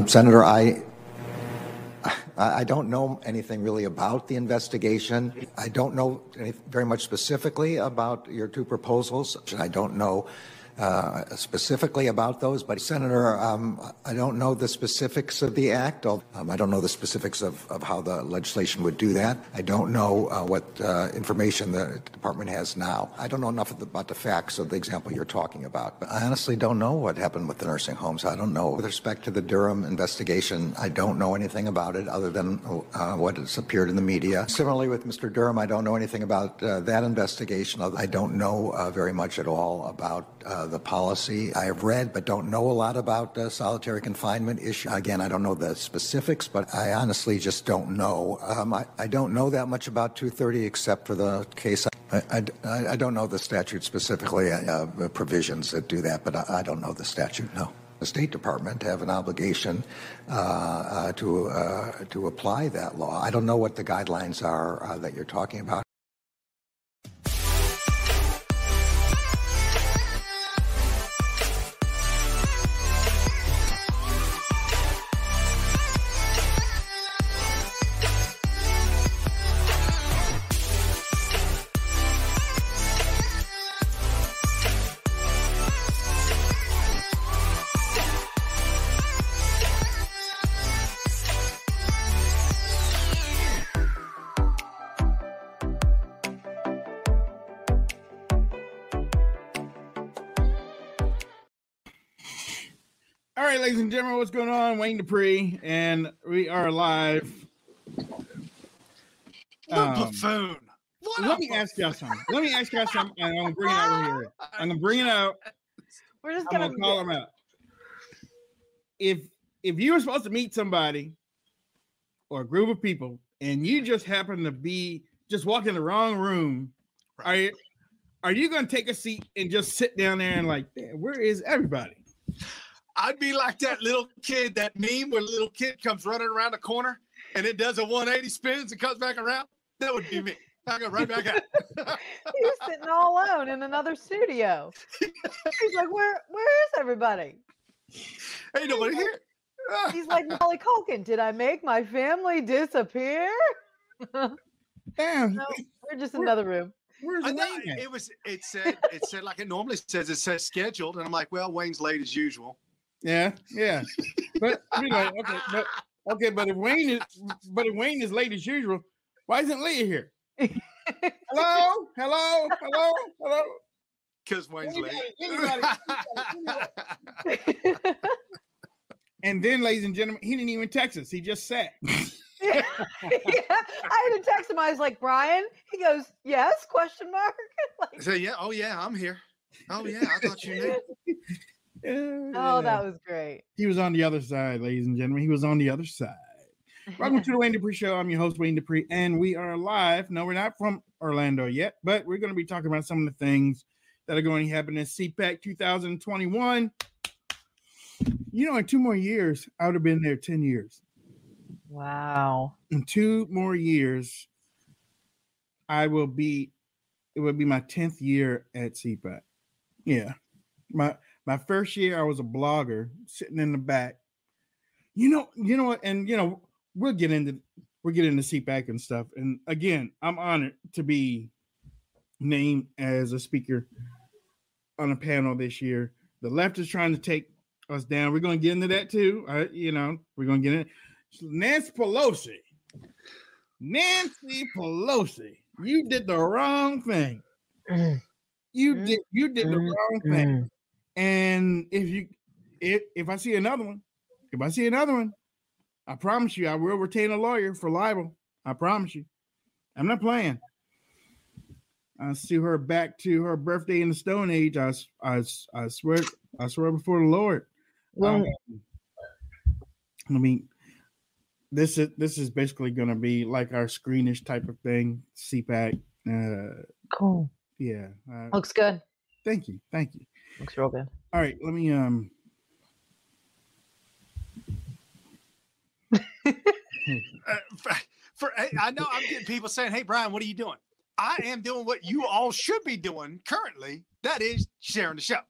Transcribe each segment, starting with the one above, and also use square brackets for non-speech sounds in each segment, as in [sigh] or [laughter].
Um, Senator, I I don't know anything really about the investigation. I don't know very much specifically about your two proposals. I don't know uh, specifically about those, but Senator, um, I don't know the specifics of the act. Um, I don't know the specifics of, of, how the legislation would do that. I don't know uh, what uh, information the department has now. I don't know enough about the facts of the example you're talking about. But I honestly don't know what happened with the nursing homes. I don't know. With respect to the Durham investigation, I don't know anything about it other than uh, what has appeared in the media. Similarly, with Mr. Durham, I don't know anything about uh, that investigation. I don't know very much at all about the policy. I have read but don't know a lot about the solitary confinement issue. Again, I don't know the specifics, but I honestly just don't know. Um, I, I, don't know that much about 230 except for the case. I, I, I don't know the statute specifically, uh, provisions that do that, but I, don't know the statute, no the State Department have an obligation uh, uh, to uh, to apply that law. I don't know what the guidelines are uh, that you're talking about. And gentlemen, what's going on? Wayne Dupree, and we are live. Um, buffoon. What let me ask y'all something. Let me ask y'all something, and I'm gonna bring it out here. I'm gonna bring it out. We're just gonna, gonna call them out. If if you were supposed to meet somebody or a group of people, and you just happen to be just walk in the wrong room, right. are you are you gonna take a seat and just sit down there and like, where is everybody? I'd be like that little kid, that meme where the little kid comes running around the corner and it does a 180 spins and comes back around. That would be me. I go right back out. [laughs] he was sitting all alone in another studio. He's like, "Where, where is everybody?" Ain't nobody here. He's like Macaulay Culkin. Did I make my family disappear? [laughs] Damn, no, we're just in another room. Where's Wayne? It was. It said. It said like it normally says. It says scheduled, and I'm like, well, Wayne's late as usual. Yeah, yeah. But you know, okay, but okay, but if Wayne is but if Wayne is late as usual, why isn't Leah here? hello, hello, hello, hello. Because Wayne's late. and then, ladies and gentlemen, he didn't even text us. He just sat. yeah. [laughs] yeah. I had to text him. I was like, Brian. He goes, "Yes?" Question mark. [laughs] like, so yeah, oh yeah, I'm here. Oh yeah, I thought you knew. [laughs] Oh, that was great. He was on the other side, ladies and gentlemen. He was on the other side. Welcome [laughs] to the Wayne Dupree Show. I'm your host, Wayne Dupree, and we are live. No, we're not from Orlando yet, but we're going to be talking about some of the things that are going to happen in CPAC 2021. You know, in two more years, I would have been there 10 years. Wow. In two more years, I will be, it will be my 10th year at CPAC. Yeah. My my first year, I was a blogger sitting in the back. You know, you know what, and you know, we'll get into we'll get into CPAC and stuff. And again, I'm honored to be named as a speaker on a panel this year. The left is trying to take us down. We're going to get into that too. Uh, you know, we're going to get it. Nancy Pelosi, Nancy Pelosi, you did the wrong thing. You mm. did you did the mm. wrong thing. And if you if if I see another one, if I see another one, I promise you I will retain a lawyer for libel. I promise you. I'm not playing. I see her back to her birthday in the Stone Age. I, I, I swear, I swear before the Lord. Well, um, I mean, this is this is basically going to be like our screenish type of thing. CPAC. Uh, cool. Yeah. Uh, Looks good. Thank you. Thank you. Looks real good. All right, let me um. [laughs] uh, for, for I know I'm getting people saying, "Hey, Brian, what are you doing?" I am doing what you all should be doing currently. That is sharing the show.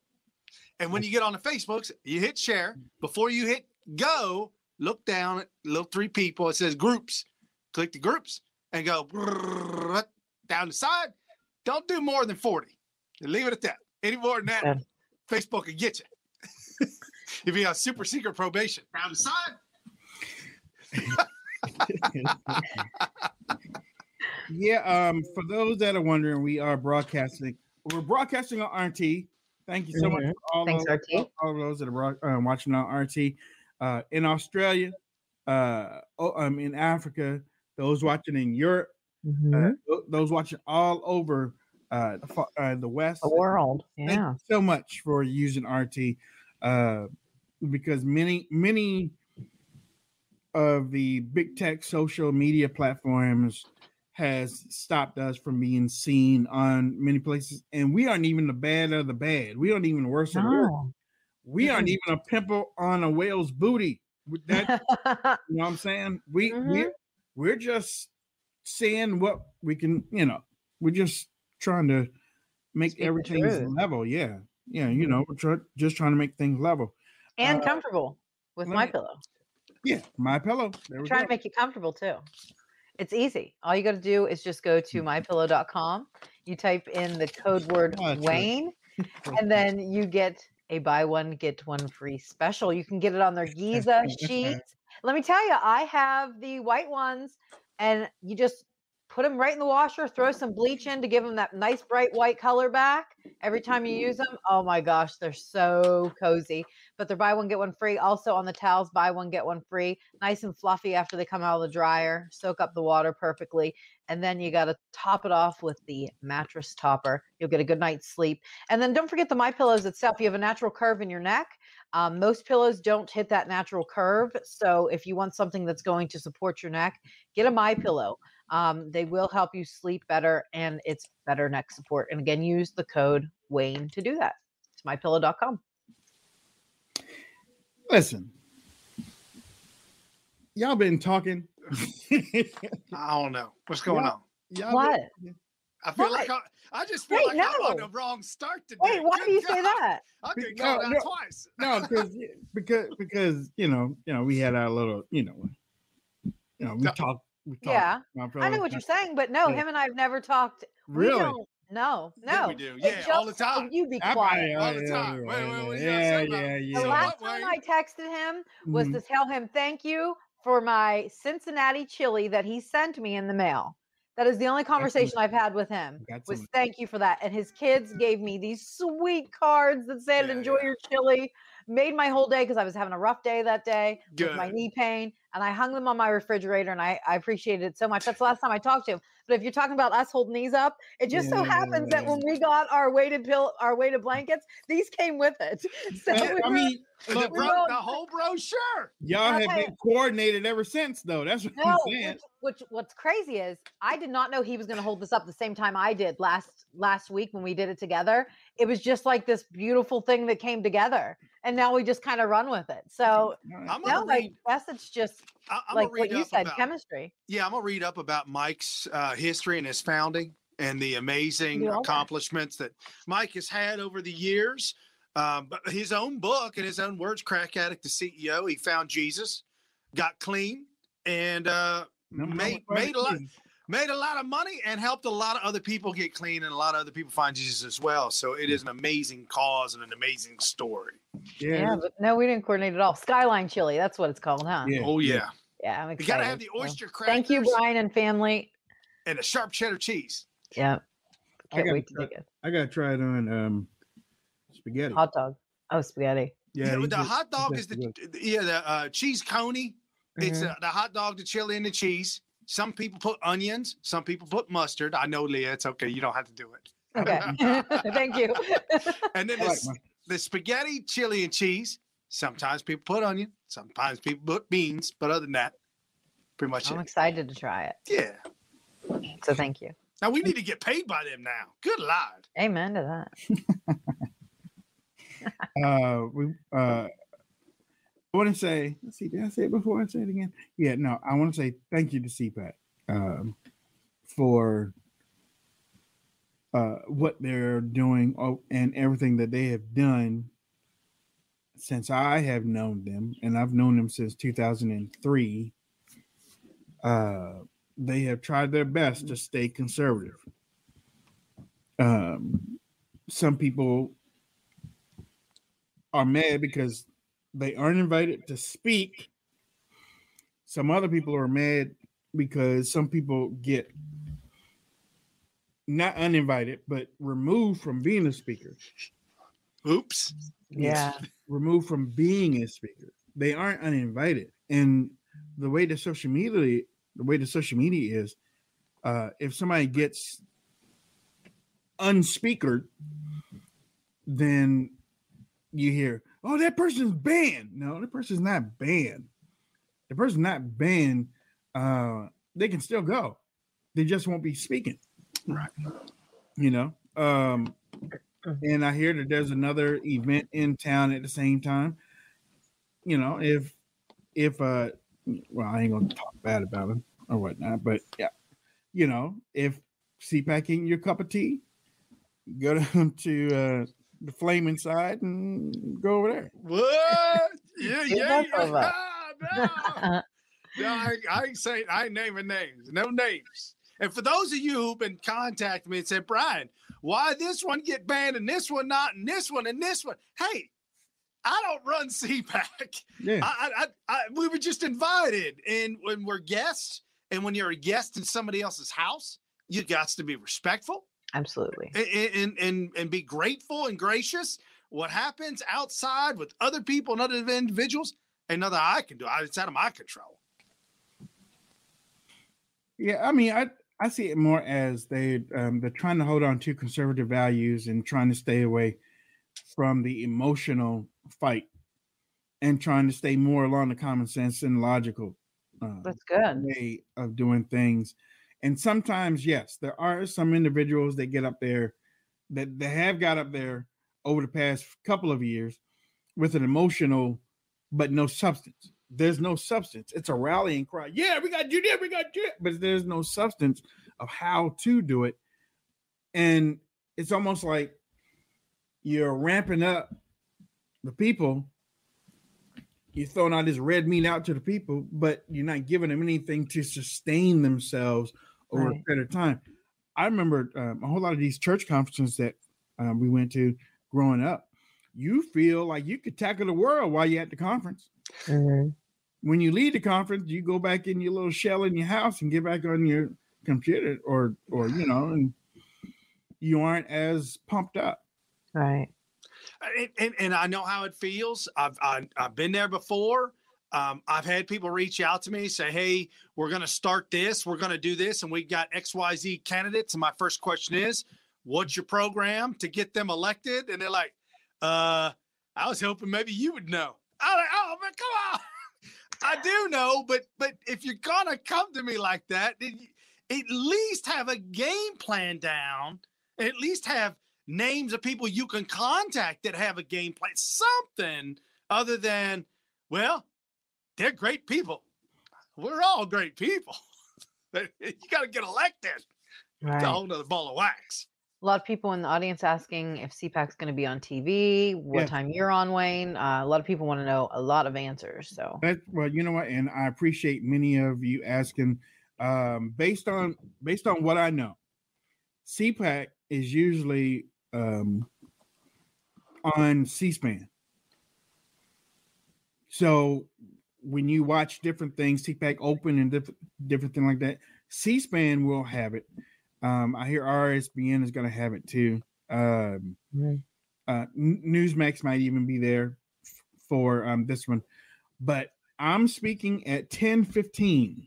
And when you get on the Facebooks, you hit share before you hit go. look down at little three people. It says groups. Click the groups and go [laughs] down the side. Don't do more than 40. Leave it at that. Any more than that. Facebook can get you. [laughs] if you have super secret probation down the side, [laughs] Yeah, um, for those that are wondering, we are broadcasting. We're broadcasting on RT. Thank you so much Mhm. for all, Thanks, those, RT. all, all those that are uh, watching on RT. Uh, in Australia, uh, oh, um, in Africa, those watching in Europe, uh, those watching all over uh, the, uh, the West. the world. Thank Yeah. you so much for using RT uh, because many, many of the big tech social media platforms has stopped us from being seen on many places, and we aren't even the bad of the bad. We aren't even worse worst of the worst. No. We aren't Mhm. even a pimple on a whale's booty. That, [laughs] you know what I'm saying? We Mhm. we're we're just saying what we can, you know, we're just trying to make Speak everything level. Yeah. Yeah, you know, we're try, just trying to make things level. and Uh, comfortable with my me- pillow. Yeah, my pillow. Trying to make you comfortable too. It's easy. All you got to do is just go Mm. to mypillow.com. You type in the code word Oh. Wayne, [laughs] and then you get a buy one get one free special. You can get it on their [laughs] Giza sheets. Let me tell you, I have the white ones, and you just put them right in the washer. Throw some bleach in to give them that nice bright white color back every time you use them. Oh my gosh, they're so cozy. But they're buy one get one free. Also on the towels, buy one get one free. Nice and fluffy after they come out of the dryer. Soak up the water perfectly, and then you got to top it off with the mattress topper. You'll get a good night's sleep. And then don't forget the my pillows itself. You have a natural curve in your neck. Um, most pillows don't hit that natural curve. So if you want something that's going to support your neck, get a my pillow. Um, they will help you sleep better and it's better neck support. And again, use the code Wayne to do that. It's mypillow.com. Listen. Y'all been talking. [laughs] I don't know what's going Yeah. on. Y'all What? been- I feel What? like I, I just feel Wait, like I'm on the wrong start today. Wait, why Good do you say that? I've been No, called out no. twice. no, [laughs] because because because you know, you know, we had our little, you know, you know, we No. talked. We talked Yeah, I know what you're saying, but no, him and I have never talked. Really? don't- no, Yeah, no. we do. Yeah, all the time. You be quiet. I- All the time. yeah, Wait, wait, yeah, yeah, gotta say about yeah, yeah. The last time I texted him was Mhm. to tell him thank you for my Cincinnati chili that he sent me in the mail. That is the only conversation I've had with him. Was thank you for that. And his kids gave me these sweet cards that said Yeah, enjoy yeah. your chili. Made my whole day because I was having a rough day that day with my knee pain. And I hung them on my refrigerator and I, I appreciated it so much. That's the last time I talked to him. But if you're talking about us holding these up, it just so happens that when we got our weighted pill, our weighted blankets, these came with it. [laughs] So I, we I were- mean, The, look, bro- all- the whole brochure. y'all have been coordinated ever since, though. That's what No, I'm saying. which, which what's crazy is I did not know he was going to hold this up the same time I did last last week when we did it together. It was just like this beautiful thing that came together, and now we just kind of run with it. So I'm no, gonna like read. guess it's just I, I'm like gonna read what you up said, about. chemistry. Yeah, I'm gonna read up about Mike's uh, history and his founding and the amazing Do accomplishments that Mike has had over the years. Um, but his own book, and his own words, "Crack Addict to CEO," he found Jesus, got clean, and uh, Number made one made a lot made a lot of money and helped a lot of other people get clean and a lot of other people find Jesus as well. So it is an amazing cause and an amazing story. Yeah, Yeah. but no, we didn't coordinate at all. Skyline chili, that's what it's called, huh? Yeah. Oh yeah, Yeah, I'm you gotta have the so. oyster crackers Thank you, Brian and family. and a sharp cheddar cheese. Yeah, I can't gotta wait to try- dig it. I gotta try it on um spaghetti. Hot dog. Oh, spaghetti. Yeah, he the did- hot dog is the good. yeah the uh, cheese coney. It's Mhm. uh, the hot dog, the chili, and the cheese. Some people put onions. Some people put mustard. I know, Leah. It's okay. You don't have to do it. Okay, [laughs] [laughs] thank you. And then I the, like the spaghetti, chili, and cheese. Sometimes people put onion. Sometimes people put beans. But other than that, pretty much I'm it. excited to try it. Yeah. So thank you. Now we need to get paid by them now. Good lord. Amen to that. [laughs] uh we uh I want to say, let's see, did I say it before I say it again? Yeah, no, I want to say thank you to CPAC um, for uh, what they're doing oh, and everything that they have done since I have known them, and I've known them since 2003, uh, they have tried their best to stay conservative. Um, some people are mad because they aren't invited to speak. Some other people are mad because some people get not uninvited, but removed from being a speaker. Oops. Yeah. removed from being a speaker. They aren't uninvited. And the way the social media, the way the social media is, uh, if somebody gets unspeakered, then you hear, "Oh, that person's banned." No, that person's not banned. The person's not banned. Uh, they can still go. They just won't be speaking. Right. You know. Um, and I hear that there's another event in town at the same time. You know, if if uh, well, I ain't gonna talk bad about them or whatnot, but yeah, you know, if CPAC ain't your cup of tea, go [laughs] down to uh, the flame inside and go over there. What? [laughs] Yeah, Give yeah, us [laughs] yeah. No, no, I, I ain't saying I ain't naming names, no names. And for those of you who've been contacting me and said, Brian, why this one get banned and this one not, and this one and this one? Hey, I don't run [laughs] CPAC. Yeah, I, I, I, we were just invited, and when we're guests, and when you're a guest in somebody else's house, you got to be respectful Absolutely. and, and and and be grateful and gracious. What happens outside with other people and other individuals, ain't nothing I can do. It's out of my control. yeah. I mean, I I see it more as they um, they're trying to hold on to conservative values and trying to stay away from the emotional fight and trying to stay more along the common sense and logical uh, That's good. way of doing things. And sometimes, yes, there are some individuals that get up there that they have got up there over the past couple of years with an emotional but no substance. There's no substance. It's a rallying cry. Yeah, we got to do that. We got to do it. But there's no substance of how to do it. And it's almost like you're ramping up the people. You're throwing all this red meat out to the people, but you're not giving them anything to sustain themselves over Right. a period of time. I remember um, a whole lot of these church conferences that um, we went to growing up. You feel like you could tackle the world while you're at the conference. Mhm. When you leave the conference, you go back in your little shell in your house and get back on your computer, or or you know, and you aren't as pumped up. Right. And, and, and I know how it feels. I've I, I've been there before. Um, I've had people reach out to me say, "Hey, we're going to start this. We're going to do this, and we got X Y Z candidates." And my first question is, "What's your program to get them elected?" And they're like, "Uh, I was hoping maybe you would know." I'm like, "Oh man, come on." [laughs] I do know, but but if you're gonna come to me like that, then you- at least have a game plan down. At least have names of people you can contact that have a game plan. Something other than, well, they're great people. We're all great people. [laughs] You got to get elected. It's Right. a whole nother ball of wax. A lot of people in the audience asking if CPAC's going to be on TV, what Yeah. time you're on, Wayne. Uh, a lot of people want to know a lot of answers. So, That well, you know what, and I appreciate many of you asking. Um, based on based on what I know, CPAC is usually um, on C-SPAN. So when you watch different things, CPAC Open and different different thing like that, C-SPAN will have it. Um, I hear RSBN is going to have it too. Um, uh, Newsmax might even be there f- for um, this one, but I'm speaking at 10:15.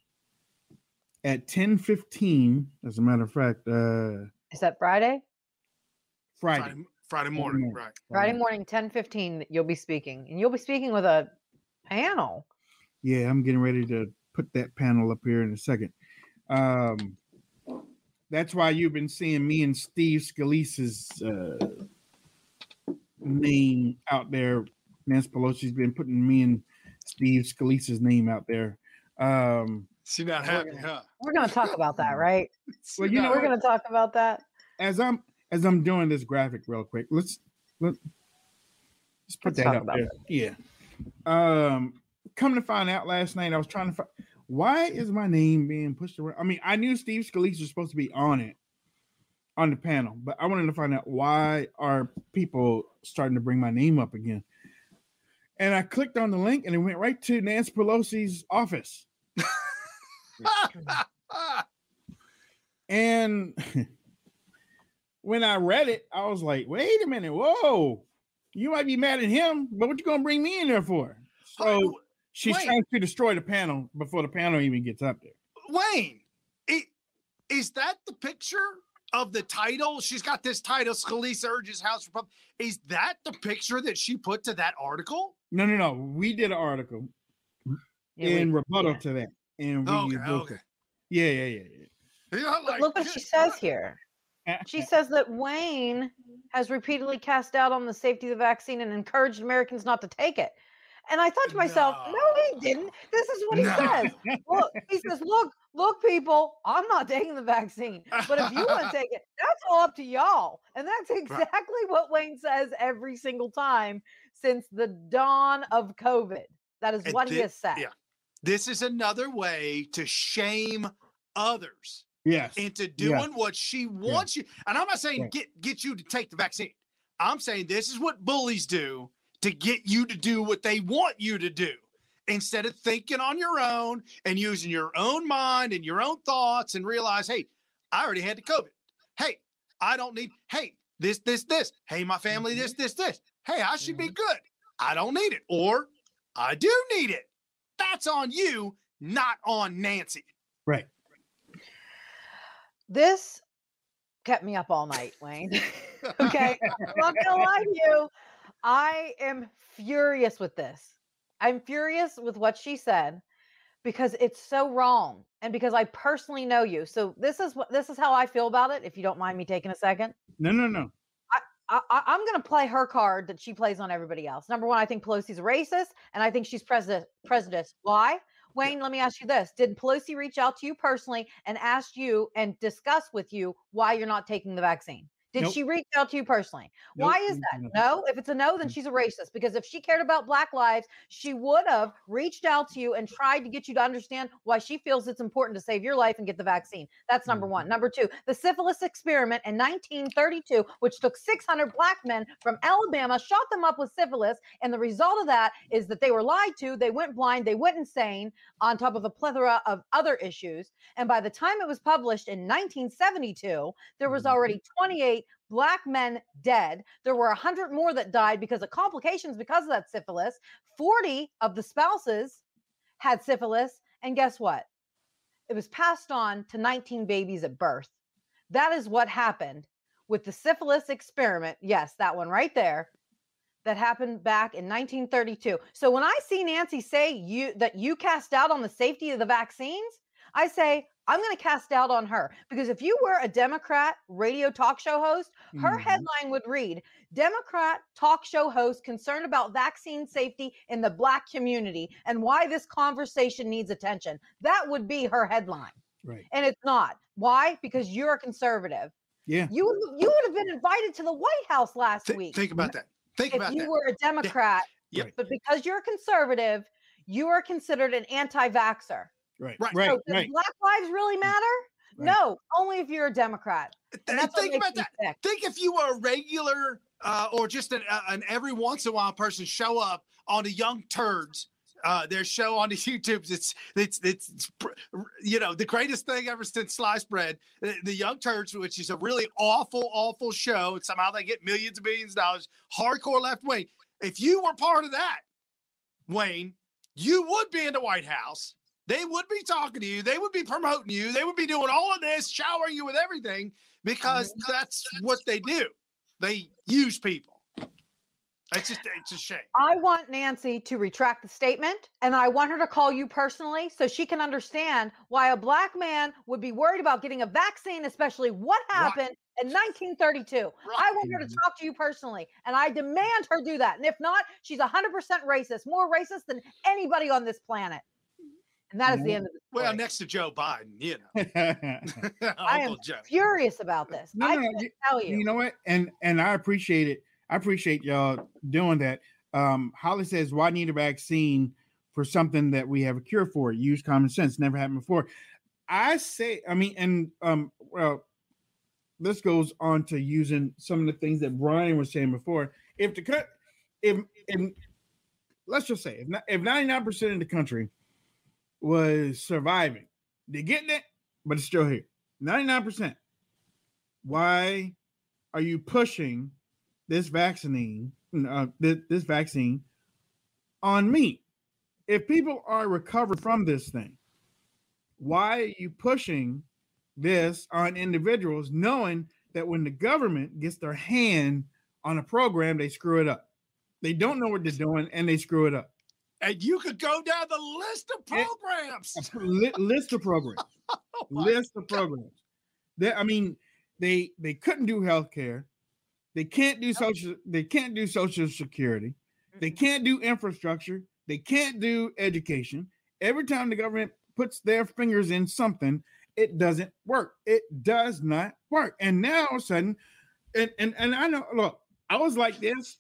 At 10:15, as a matter of fact, uh, is that Friday? Friday. Friday, Friday morning, morning. right? Friday morning, 10 15, you'll be speaking. And you'll be speaking with a panel. Yeah, I'm getting ready to put that panel up here in a second. Um, that's why you've been seeing me and Steve Scalise's uh, name out there. Nancy Pelosi's been putting me and Steve Scalise's name out there. Um, She's not happy, huh? We're going to talk about that, right? [laughs] Well, you not- know We're going to talk about that. as I'm as I'm doing this graphic real quick, let's let Let's put Let's that talk up about there. Yeah. Um, come to find out last night, I was trying to find why is my name being pushed around. I mean, I knew Steve Scalise was supposed to be on it on the panel, but I wanted to find out why are people starting to bring my name up again. And I clicked on the link and it went right to Nancy Pelosi's office. And [laughs] when I read it, I was like, wait a minute, whoa, you might be mad at him, but what you gonna bring me in there for? So she's Wait. trying to destroy the panel before the panel even gets up there. Wayne, it, is that the picture of the title? She's got this title, Scalise urges House Republic. Is that the picture that she put to that article? No, no, no. We did an article Yeah, we- in rebuttal yeah. to that. And we Okay, both- okay. Yeah, yeah, yeah, yeah. You like, look what she says here. Uh, she uh. says that Wayne has repeatedly cast doubt on the safety of the vaccine and encouraged Americans not to take it. And I thought to myself, no, No. he didn't. This is what he No. says. Look, [laughs] he says, look, look, people, I'm not taking the vaccine. But if you want to [laughs] take it, that's all up to y'all. And that's exactly what Wayne says every single time since the dawn of COVID. That is And what he thi- has said. yeah. This is another way to shame others Yes. into doing what she wants you. And I'm not saying Right. get get you to take the vaccine. I'm saying this is what bullies do to get you to do what they want you to do. Instead of thinking on your own and using your own mind and your own thoughts and realize, hey, I already had the COVID. Hey, I don't need, hey, this, this, this. Hey, my family, this, mm-hmm. this, this. Hey, I should be mm-hmm. good. I don't need it. Or I do need it. That's on you, not on Nancy. Right. This kept me up all night, Wayne. [laughs] okay. [laughs] I'm not gonna lie to you. I am furious with this. I'm furious with what she said because it's so wrong. And because I personally know you. So this is what this is how I feel about it. If you don't mind me taking a second. No, no, no. I, I, I'm going to play her card that she plays on everybody else. Number one, I think Pelosi's a racist, and I think she's president. President. Why? Wayne, let me ask you this: Did Pelosi reach out to you personally and ask you and discuss with you why you're not taking the vaccine? Did Nope. she reach out to you personally? Nope, Why is that? No. If it's a no, then Mm. she's a racist. Because if she cared about Black lives, she would have reached out to you and tried to get you to understand why she feels it's important to save your life and get the vaccine. That's number one. Mhm. Number two, the syphilis experiment in 1932, which took 600 black men from Alabama, shot them up with syphilis. And the result of that is that they were lied to, they went blind, they went insane, on top of a plethora of other issues. And by the time it was published in 1972, there was Mhm. already 28 black men dead. There were 100 more that died because of complications because of that syphilis. 40 of the spouses had syphilis. And guess what? It was passed on to 19 babies at birth. That is what happened with the syphilis experiment. Yes, that one right there. That happened back in 1932. So when I see Nancy say you that you cast doubt on the safety of the vaccines, I say I'm going to cast doubt on her because if you were a Democrat radio talk show host, her Mhm. headline would read Democrat talk show host concerned about vaccine safety in the black community and why this conversation needs attention. That would be her headline. Right. And it's not. Why? Because you're a conservative. Yeah. You would- you would have been invited to the White House last Thi- week think about that. Think about if about you that. were a Democrat. Yep. But because you're a conservative, you are considered an anti-vaxxer. Right. Right. Right. so does Right. black lives really matter? Right. No, only if you're a Democrat. And And that's think about that. sick. Think if you were a regular uh, or just an, uh, an every once in a while person show up on the Young Turds. Uh, their show on the [laughs] YouTubes, it's, it's it's it's you know the greatest thing ever since sliced bread. The, the Young Turds, which is a really awful, awful show, and somehow they get millions and millions of dollars. Hardcore left wing. If you were part of that, Wayne, you would be in the White House. They would be talking to you. They would be promoting you. They would be doing all of this, showering you with everything because that's what they do. They use people. It's just it's a shame. I want Nancy to retract the statement and I want her to call you personally so she can understand why a black man would be worried about getting a vaccine, especially what Right. happened in 1932. I want her to Mhm. talk to you personally and I demand her do that. And if not, she's 100% racist, more racist than anybody on this planet. And that is the end of the Well, next to Joe Biden, you [laughs] know, [laughs] I am Joe. furious about this. No, I no, no, can't you- tell you. you know what? And and I appreciate it. I appreciate y'all doing that. Um, Holly says, "Why need a vaccine for something that we have a cure for? Use common sense. Never happened before." I say, I mean, and um, well, this goes on to using some of the things that Brian was saying before. If the cut, if, if let's just say, if if ninety nine percent of the country was surviving, they're getting it, but it's still here. Ninety nine percent. Why are you pushing this vaccine, uh, this, this vaccine on me? If people are recovered from this thing, why are you pushing this on individuals knowing that when the government gets their hand on a program, they screw it up? They don't know what they're doing and they screw it up. And you could go down the list of eh, programs. list of programs. [laughs] oh list of programs. They, I mean, they they couldn't do health care. They can't do social. They can't do social security. They can't do infrastructure. They can't do education. Every time the government puts their fingers in something, it doesn't work. It does not work. And now all of a sudden, and and, and I know. Look, I was like this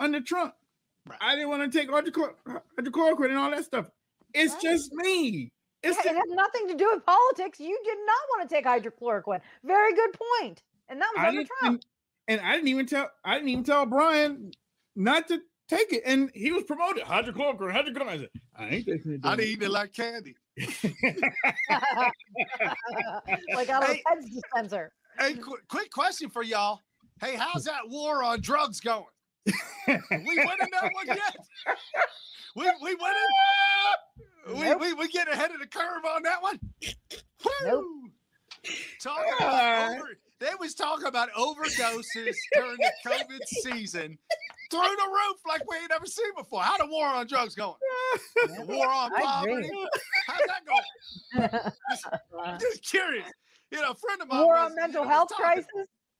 under Trump. Right. I didn't want to take hydrochloroquine and all that stuff. It's right. just me. It's it, just, it has nothing to do with politics. You did not want to take hydrochloroquine. Very good point. And that was I under Trump. And, and I didn't even tell I didn't even tell Brian not to take it. And he was promoted hydrochloroquine, hydrochloroquine. I said, I ain't taking it. I didn't eat it like candy. [laughs] like out of hey, a Pez dispenser. Hey, qu- quick question for y'all. Hey, how's that war on drugs going? [laughs] we winning that one yet? We we winning? [laughs] We, we we get ahead of the curve on that one. Woo! Nope. Talking about over, they was talking about overdoses during the COVID season through the roof like we ain't never seen before. How the war on drugs going? [laughs] The war on poverty. How's that going? just, just curious. You know, a friend of mine. War on mental health crisis.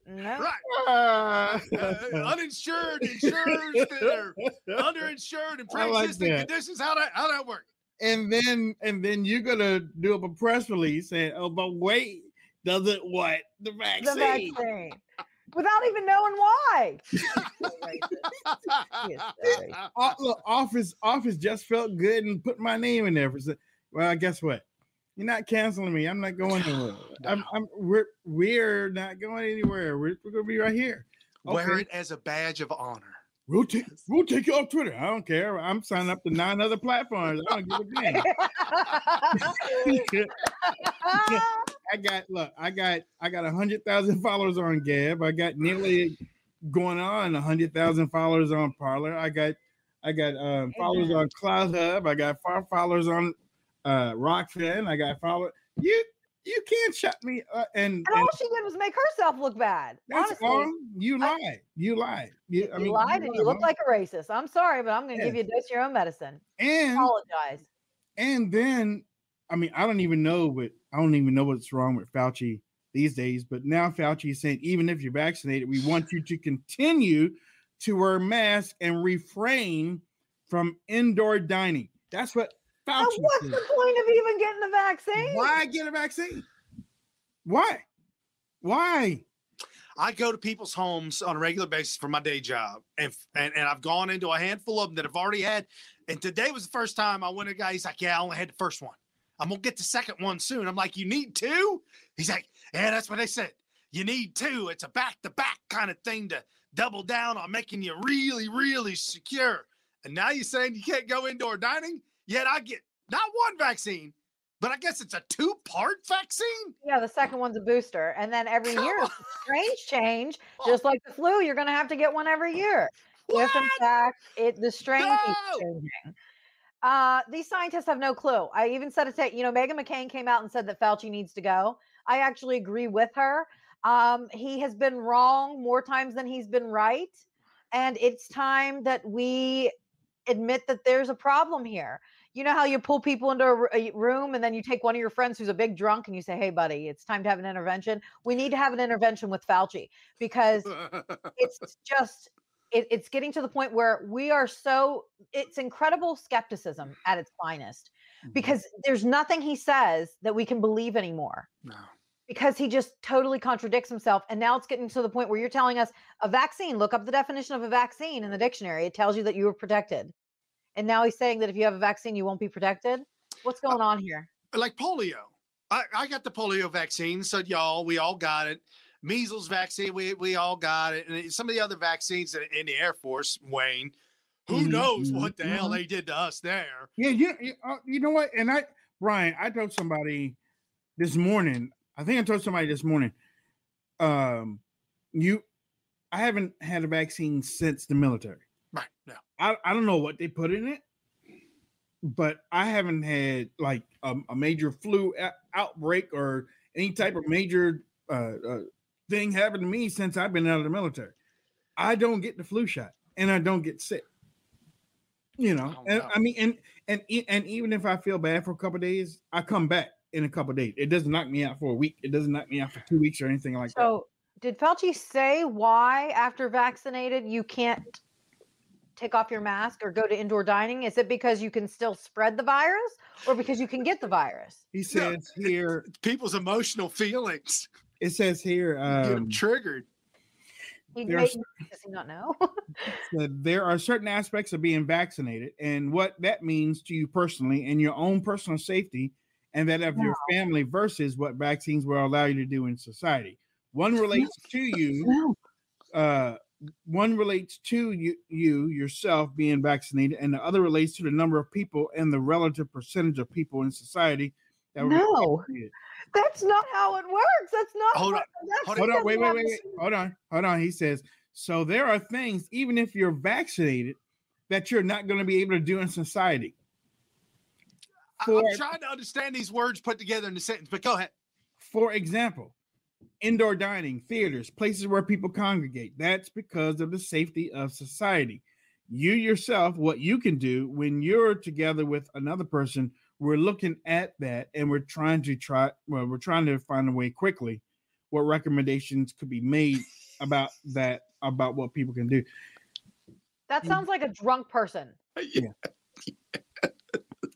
No. Right. Uh, [laughs] uh, uninsured, insured, that underinsured, and [laughs] pre-existing like conditions. How that how that work? And then and then you're gonna do up a press release saying, "Oh, but wait, does it what the vaccine?" The vaccine. Without even knowing why. [laughs] look, office office just felt good and put my name in there. For, well, guess what? You're not canceling me. I'm not going anywhere. [sighs] I'm, I'm, we're we're not going anywhere. We're, we're gonna be right here. Okay. Wear it as a badge of honor. We'll take we'll take you off Twitter. I don't care. I'm signing up to nine other platforms. I don't give a damn. [laughs] [laughs] I got look. I got I got a hundred thousand followers on Gab. I got nearly going on a hundred thousand followers on Parler. I got I got um, followers on CloutHub. I got five followers on uh Rokfin. I got followed. You you can't shut me uh, and, and, all she did was make herself look bad. That's honestly. all. You lied. You lied. You, you I mean, lied you and you look like a racist. I'm sorry, but I'm going to give you a dose of your own medicine. And apologize. And then, I mean, I don't even know what I don't even know what's wrong with Fauci these days. But now Fauci is saying, even if you're vaccinated, we want you to continue to wear masks and refrain from indoor dining. That's what Fauci. what's the point of even getting the vaccine? Why get a vaccine? Why? Why? I go to people's homes on a regular basis for my day job, and and, and I've gone into a handful of them that have already had. And today was the first time I went to a guy. He's like, "Yeah, I only had the first one. I'm gonna get the second one soon." I'm like, "You need two? He's like, "Yeah, that's what they said. You need two. It's a back to back kind of thing to double down on making you really, really secure." And now you're saying you can't go indoor dining? Yet I get not one vaccine, but I guess it's a two part vaccine. Yeah, the second one's a booster. And then every Come year, strange change, [laughs] just like the flu, you're going to have to get one every year. What? If in fact it the strain no! keeps changing. Uh, these scientists have no clue. I even said it to, you know, Meghan McCain came out and said that Fauci needs to go. I actually agree with her. Um, he has been wrong more times than he's been right. And it's time that we admit that there's a problem here you know how you pull people into a, a, room and then you take one of your friends who's a big drunk and you say, "Hey, buddy, it's time to have an intervention." We need to have an intervention with Fauci because it's [laughs] just it, it's getting to the point where we are so it's incredible skepticism at its finest mm-hmm. because there's nothing he says that we can believe anymore. No. because he just totally contradicts himself. And now it's getting to the point where you're telling us a vaccine, look up the definition of a vaccine in the dictionary. It tells you that you were protected. And now he's saying that if you have a vaccine, you won't be protected. What's going on here? Like polio. I, I got the polio vaccine. So y'all, we all got it. Measles vaccine, we we all got it. And some of the other vaccines in, in the Air Force, Wayne, who Mhm, knows mhm, what the hell mhm. they did to us there? Yeah, you, you, uh, you know what? And I, Brian, I told somebody this morning. I think I told somebody this morning. Um, you, I haven't had a vaccine since the military. Right. No. I, I don't know what they put in it, but I haven't had like a, a major flu o- outbreak or any type of major uh, uh, thing happen to me since I've been out of the military. I don't get the flu shot and I don't get sick. You know, Oh, and no. I mean, and and e- and even if I feel bad for a couple days, I come back in a couple days. It doesn't knock me out for a week. It doesn't knock me out for two weeks or anything like that. So, did Fauci say why, after vaccinated, you can't take off your mask or go to indoor dining? Is it because you can still spread the virus or because you can get the virus? He says here, [laughs] People's emotional feelings it says here, get 'em um, triggered. He There's- may, [laughs] does he not know? that [laughs] there are certain aspects of being vaccinated and what that means to you personally and your own personal safety and that of your family versus what vaccines will allow you to do in society. One relates to you, uh, one relates to you, you yourself being vaccinated, and the other relates to the number of people and the relative percentage of people in society that were No. vaccinated. That's not how it works. That's not. Hold what on, the Hold on, wait, wait, wait, wait. Hold on, hold on. He says, so there are things, even if you're vaccinated, that you're not going to be able to do in society. For- I'm trying to understand these words put together in a sentence, but go ahead. For example, indoor dining, theaters, places where people congregate. That's because of the safety of society. You yourself, what you can do when you're together with another person, we're looking at that and we're trying to try, well, we're trying to find a way quickly what recommendations could be made about that, about what people can do. That sounds like a drunk person. [laughs] Yeah.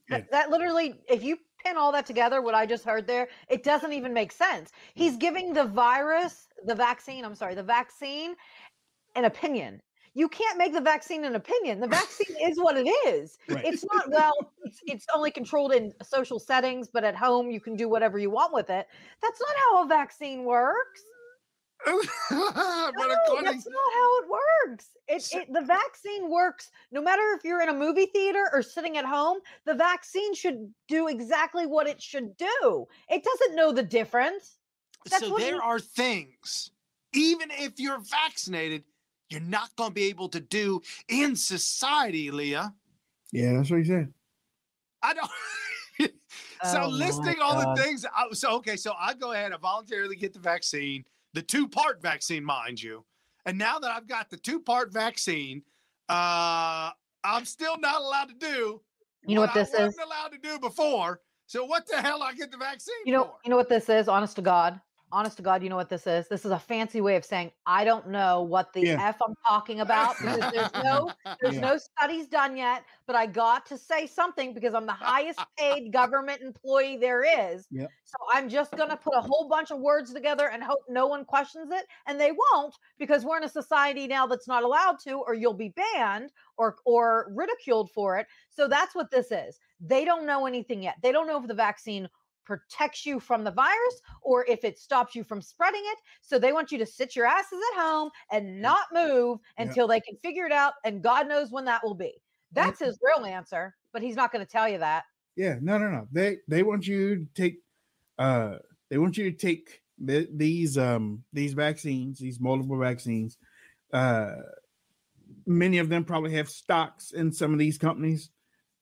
That, that literally, if you pin all that together, what I just heard there, it doesn't even make sense. Hmm. He's giving the virus, the vaccine, I'm sorry, the vaccine an opinion. You can't make the vaccine an opinion. The [laughs] vaccine is what it is. Right. It's not, well, it's, it's only controlled in social settings, but at home you can do whatever you want with it. That's not how a vaccine works. [laughs] but No, according, that's not how it works. It, it the vaccine works no matter if you're in a movie theater or sitting at home. The vaccine should do exactly what it should do. It doesn't know the difference. That's so there he- are things, even if you're vaccinated, you're not going to be able to do in society, Leah. Yeah, that's what he said. I don't. [laughs] so Oh listing all God. the things. I, so okay, so I go ahead and voluntarily get the vaccine, the two-part vaccine, mind you. And now that I've got the two-part vaccine, uh, I'm still not allowed to do. You know what this I is? allowed to do before. So what the hell I get the vaccine You know, for? you know what this is. Honest to God, honest to God, you know what this is. This is a fancy way of saying I don't know what the Yeah. f I'm talking about because there's [laughs] no There's Yeah. no studies done yet, but I got to say something because I'm the highest paid government employee there is. Yep. So I'm just going to put a whole bunch of words together and hope no one questions it. And they won't because we're in a society now that's not allowed to, or you'll be banned or, or ridiculed for it. So that's what this is. They don't know anything yet. They don't know if the vaccine protects you from the virus or if it stops you from spreading it. So they want you to sit your asses at home and not move until they can figure it out. And God knows when that will be. That's his real answer, but he's not going to tell you that. Yeah, no, no, no. They they want you to take uh they want you to take the, these um these vaccines, these multiple vaccines. Uh many of them probably have stocks in some of these companies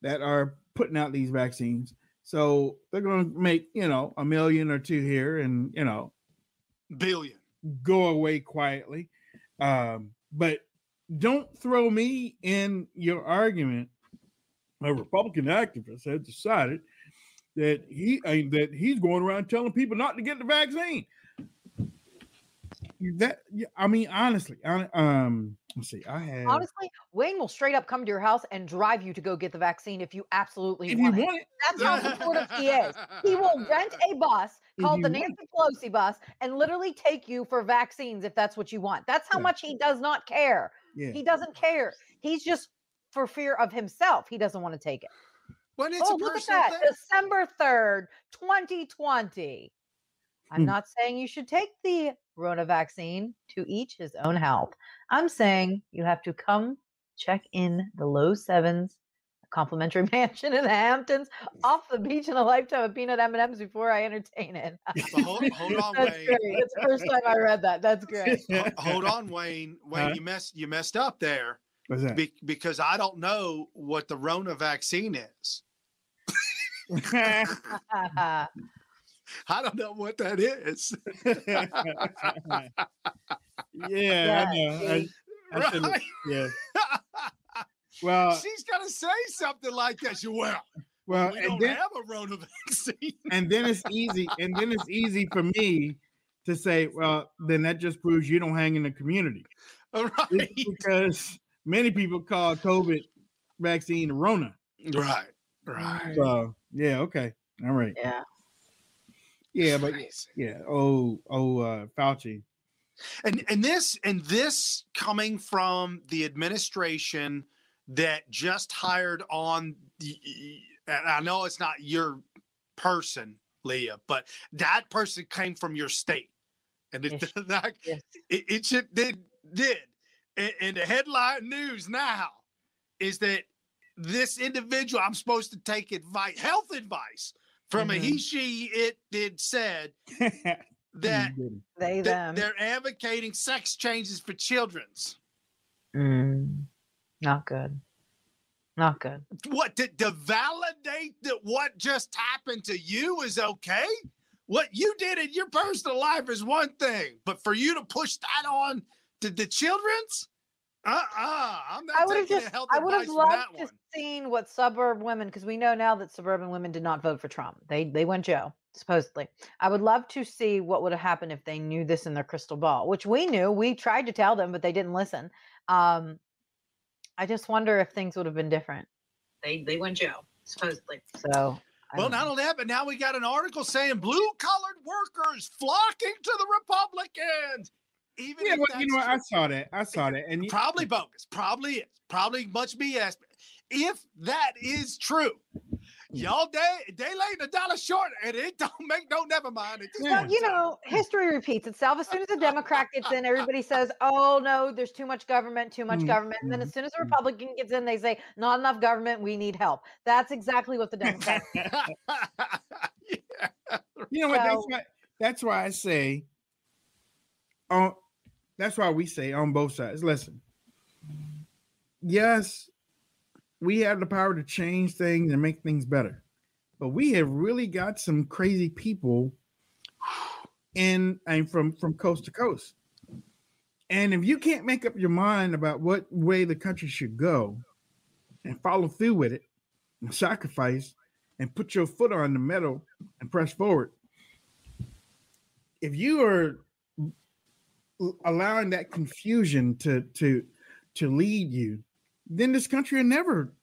that are putting out these vaccines. So they're going to make, you know, a million or two here and, you know, Billion. go away quietly. Um, but don't throw me in your argument. A Republican activist has decided that he uh, that he's going around telling people not to get the vaccine. That I mean, honestly, hon- um, Let's see. I have. Honestly, Wayne will straight up come to your house and drive you to go get the vaccine if you absolutely if you want it. it, That's how supportive he is. He will rent [laughs] a bus called the want Nancy Pelosi bus and literally take you for vaccines if that's what you want. That's how Yeah. much he does not care. yeah. He doesn't care. He's just for fear of himself. He doesn't want to take it. But it's oh, a look at personal that. thing. December 3rd, 2020. I'm Hmm. not saying you should take the Rona vaccine to each his own health. I'm saying you have to come check in the low sevens, a complimentary [laughs] mansion in the Hamptons, off the beach in a lifetime of peanut M&Ms before I entertain it. [laughs] But hold, hold on, That's Wayne. great. That's the first time I read that. That's great. [laughs] Hold on, Wayne. Wayne, Huh? you messed you messed up there What's that? be, because I don't know what the Rona vaccine is. I don't know what that is. yeah, I know. [laughs] I. I right? [laughs] yeah. Well, She's got to say something like that. She well, well, we and don't then have a Rona vaccine. [laughs] and then it's easy, and then it's easy for me to say, well, then that just proves you don't hang in the community right, It's because many people call COVID vaccine the Rona. right, right. So yeah, okay, all right, Yeah. Yeah, [sighs] but Crazy. yeah, oh, oh, uh, Fauci, and and this and this coming from the administration that just hired on the and I know it's not your person, Leah, but that person came from your state. And it Yes. [laughs] that, Yes. it, it should did did. And, and the headline news now is that this individual, I'm supposed to take advice, health advice from a Mhm. he, she, it, did, said [laughs] that They, that them. they're advocating sex changes for children's. Mm, not good. Not good. What to, to validate that what just happened to you is okay? What you did in your personal life is one thing, but for you to push that on to the children's, uh-uh, I'm not I would have just, health I would have loved to one. seen what suburb women, because we know now that suburban women did not vote for Trump. They they went Joe supposedly. I would love to see what would have happened if they knew this in their crystal ball, which we knew. We tried to tell them, but they didn't listen. Um, I just wonder if things would have been different. They they went Joe supposedly. So. I Well, don't only that, but now we got an article saying blue collared workers flocking to the Republicans. Even yeah, if well, you know, that's what? I saw that, I saw that, and [laughs] you, probably bogus probably is probably much bs if that is true y'all day day late and a dollar short and it [laughs] don't make no never mind it. Well, you know, history repeats itself. As soon as a Democrat gets in, [laughs] everybody says, "Oh no, there's too much government, too much Mhm, government." And then mhm, as soon as a mhm. Republican gets in, they say, "Not enough government. We need help." That's exactly what the Democrats. yeah. you know what? That's why. That's why I say. On, that's why we say on both sides. Listen. Yes, we have the power to change things and make things better, but we have really got some crazy people in and from from coast to coast. And if you can't make up your mind about what way the country should go, and follow through with it, and sacrifice, and put your foot on the metal and press forward, if you are allowing that confusion to to to lead you, then this country will never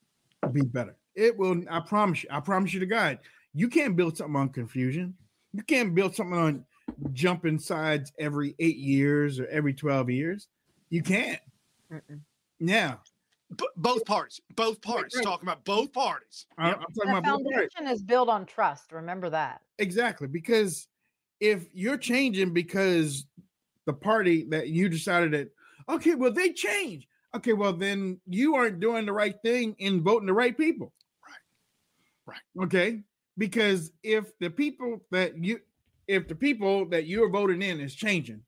be better. It will. I promise you. I promise you to God. You can't build something on confusion. You can't build something on jumping sides every eight years or every twelve years. You can't. Mm-mm. Now, B- both parties both parties right. talking about both parties I- Yep. I'm talking the about both foundation is built on trust. Remember that. Exactly, because if you're changing because the party that you decided that okay, well they change. Okay, well then you aren't doing the right thing in voting the right people. Right. Right. Okay, because if the people that you if the people that you're voting in is changing,